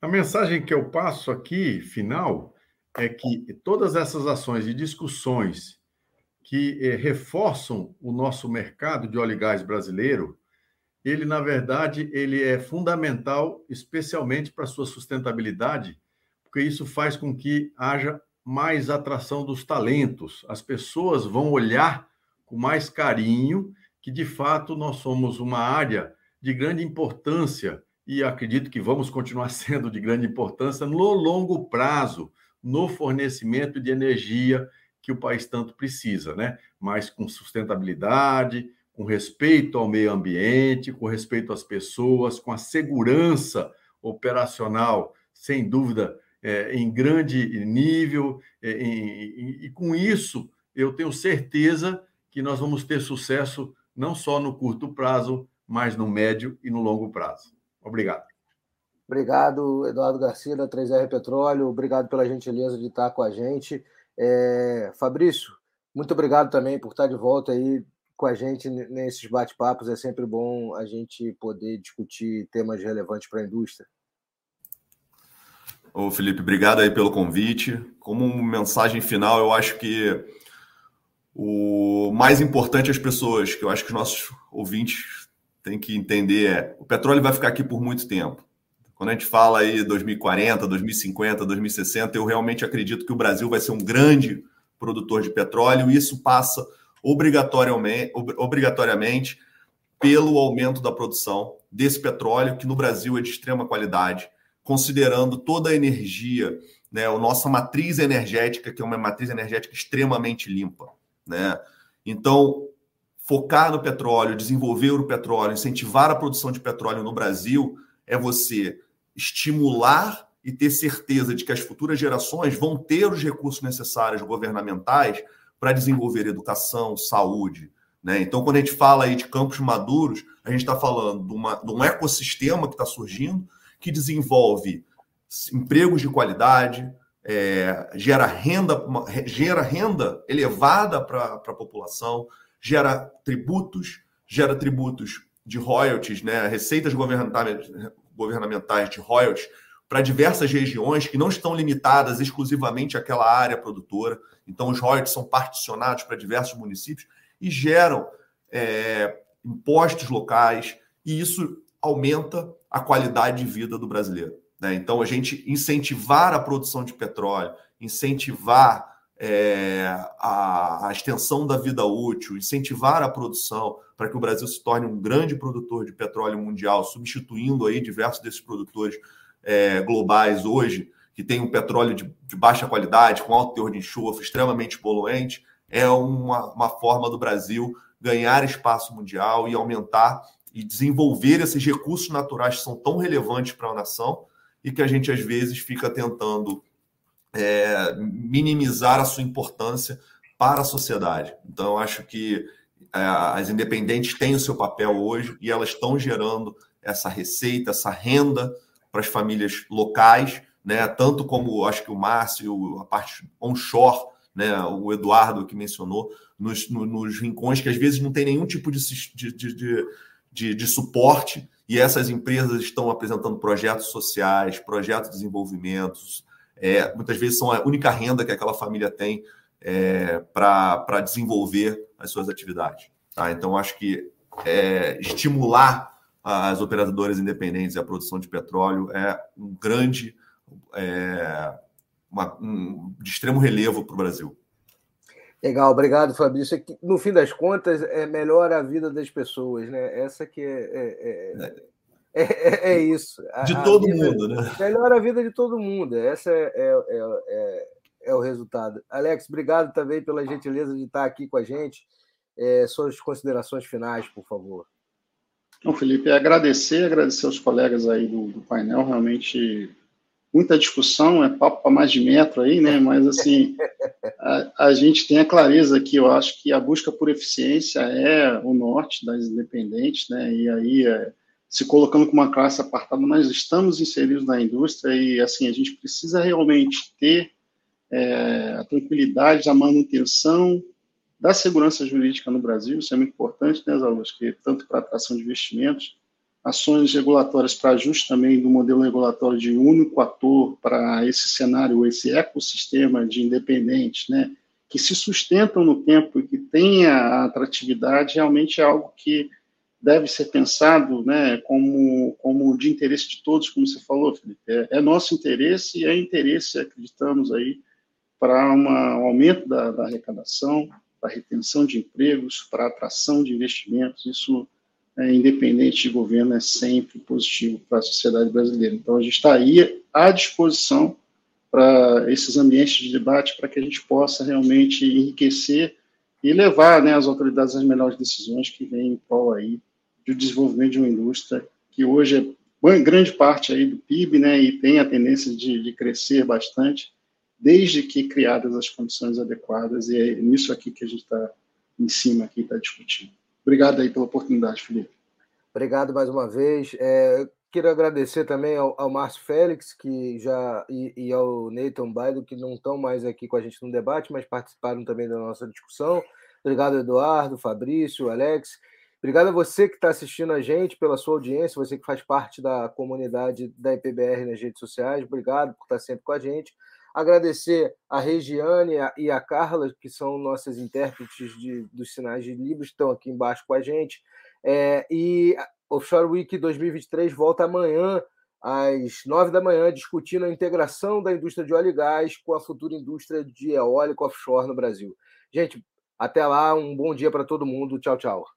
A mensagem que eu passo aqui, final, é que todas essas ações e discussões que eh, reforçam o nosso mercado de óleo e gás brasileiro, ele, na verdade, ele é fundamental, especialmente para a sua sustentabilidade, porque isso faz com que haja mais atração dos talentos. As pessoas vão olhar com mais carinho que, de fato, nós somos uma área de grande importância e acredito que vamos continuar *laughs* sendo de grande importância no longo prazo, no fornecimento de energia que o país tanto precisa, né? Mas com sustentabilidade, com respeito ao meio ambiente, com respeito às pessoas, com a segurança operacional, sem dúvida, é, em grande nível, é, e, e com isso eu tenho certeza que nós vamos ter sucesso não só no curto prazo, mas no médio e no longo prazo. Obrigado. Obrigado, Eduardo Garcia, da 3R Petróleo. Obrigado pela gentileza de estar com a gente. É, Fabrício, muito obrigado também por estar de volta aí com a gente nesses bate-papos. É sempre bom a gente poder discutir temas relevantes para a indústria. Ô, Felipe, obrigado aí pelo convite. Como mensagem final, eu acho que o mais importante às pessoas, que eu acho que os nossos ouvintes tem que entender é: o petróleo vai ficar aqui por muito tempo. Quando a gente fala aí 2040, 2050, 2060, eu realmente acredito que o Brasil vai ser um grande produtor de petróleo e isso passa obrigatoriamente, obrigatoriamente pelo aumento da produção desse petróleo, que no Brasil é de extrema qualidade, considerando toda a energia, né, a nossa matriz energética, que é uma matriz energética extremamente limpa. Né? Então, focar no petróleo, desenvolver o petróleo, incentivar a produção de petróleo no Brasil, é você estimular e ter certeza de que as futuras gerações vão ter os recursos necessários governamentais para desenvolver educação, saúde. Né? Então, quando a gente fala aí de campos maduros, a gente está falando de, uma, de um ecossistema que está surgindo, que desenvolve empregos de qualidade, é, gera renda, gera renda elevada para a população, gera tributos, gera tributos de royalties, né, receitas governamentais de royalties para diversas regiões que não estão limitadas exclusivamente àquela área produtora. Então, os royalties são particionados para diversos municípios e geram é, impostos locais, e isso aumenta a qualidade de vida do brasileiro. Né? Então, a gente incentivar a produção de petróleo, incentivar é, a, a, extensão da vida útil, incentivar a produção para que o Brasil se torne um grande produtor de petróleo mundial, substituindo aí diversos desses produtores é, globais hoje, que tem um petróleo de, de, baixa qualidade, com alto teor de enxofre, extremamente poluente, é uma, uma forma do Brasil ganhar espaço mundial e aumentar e desenvolver esses recursos naturais que são tão relevantes para a nação e que a gente às vezes fica tentando é, minimizar a sua importância para a sociedade. Então, acho que as independentes têm o seu papel hoje e elas estão gerando essa receita, essa renda para as famílias locais, né? Tanto como acho que o Márcio, a parte onshore, né? O Eduardo que mencionou, nos, nos rincões que às vezes não tem nenhum tipo de, de, de, de, de suporte e essas empresas estão apresentando projetos sociais, projetos de desenvolvimento, é, muitas vezes são a única renda que aquela família tem é, para desenvolver as suas atividades. Tá? Então, acho que é, estimular as operadoras independentes e a produção de petróleo é um grande, é, uma, um, de extremo relevo para o Brasil. Legal, obrigado, Fabrício. No fim das contas, é melhor a vida das pessoas, né? Essa que é, é, é, é é, é, é isso. De a, todo a vida, mundo, né? Melhora a vida de todo mundo. Esse é, é, é, é, o resultado. Alex, obrigado também pela gentileza de estar aqui com a gente. É, suas considerações finais, por favor. Então, Felipe, agradecer, agradecer aos colegas aí do, do painel, realmente muita discussão, é papo para mais de metro aí, né? Mas assim, a, a, gente tem a clareza aqui, eu acho que a busca por eficiência é o norte das independentes, né? E aí é, se colocando como uma classe apartada, nós estamos inseridos na indústria e, assim, a gente precisa realmente ter é, a tranquilidade, a manutenção da segurança jurídica no Brasil, isso é muito importante, né, Zalos, que tanto para atração de investimentos, ações regulatórias para ajuste também do modelo regulatório de único ator para esse cenário, esse ecossistema de independentes, né, que se sustentam no tempo e que tenha atratividade, realmente é algo que deve ser pensado né, como, como de interesse de todos, como você falou, Felipe. É, é nosso interesse e é interesse, acreditamos aí, para um aumento da, da arrecadação, para retenção de empregos, para atração de investimentos. Isso, é, independente de governo, é sempre positivo para a sociedade brasileira. Então, a gente está aí à disposição para esses ambientes de debate, para que a gente possa realmente enriquecer e levar né, as autoridades às melhores decisões que vêm em prol aí do desenvolvimento de uma indústria que hoje é grande parte aí do PIB, né, e tem a tendência de, de crescer bastante, desde que criadas as condições adequadas, e é nisso aqui que a gente está em cima aqui, está discutindo. Obrigado aí pela oportunidade, Felipe. Obrigado mais uma vez. É, quero agradecer também ao, ao Márcio Félix que já e, e ao Nathan Baido, que não estão mais aqui com a gente no debate, mas participaram também da nossa discussão. Obrigado, Eduardo, Fabrício, Alex. Obrigado a você que está assistindo a gente, pela sua audiência, você que faz parte da comunidade da IPBR nas redes sociais. Obrigado por estar sempre com a gente. Agradecer a Regiane e a Carla, que são nossas intérpretes de, dos sinais de Libras, estão aqui embaixo com a gente. É, e Offshore Week 2023 volta amanhã, às nove da manhã, discutindo a integração da indústria de óleo e gás com a futura indústria de eólico offshore no Brasil. Gente, até lá, um bom dia para todo mundo. Tchau, tchau.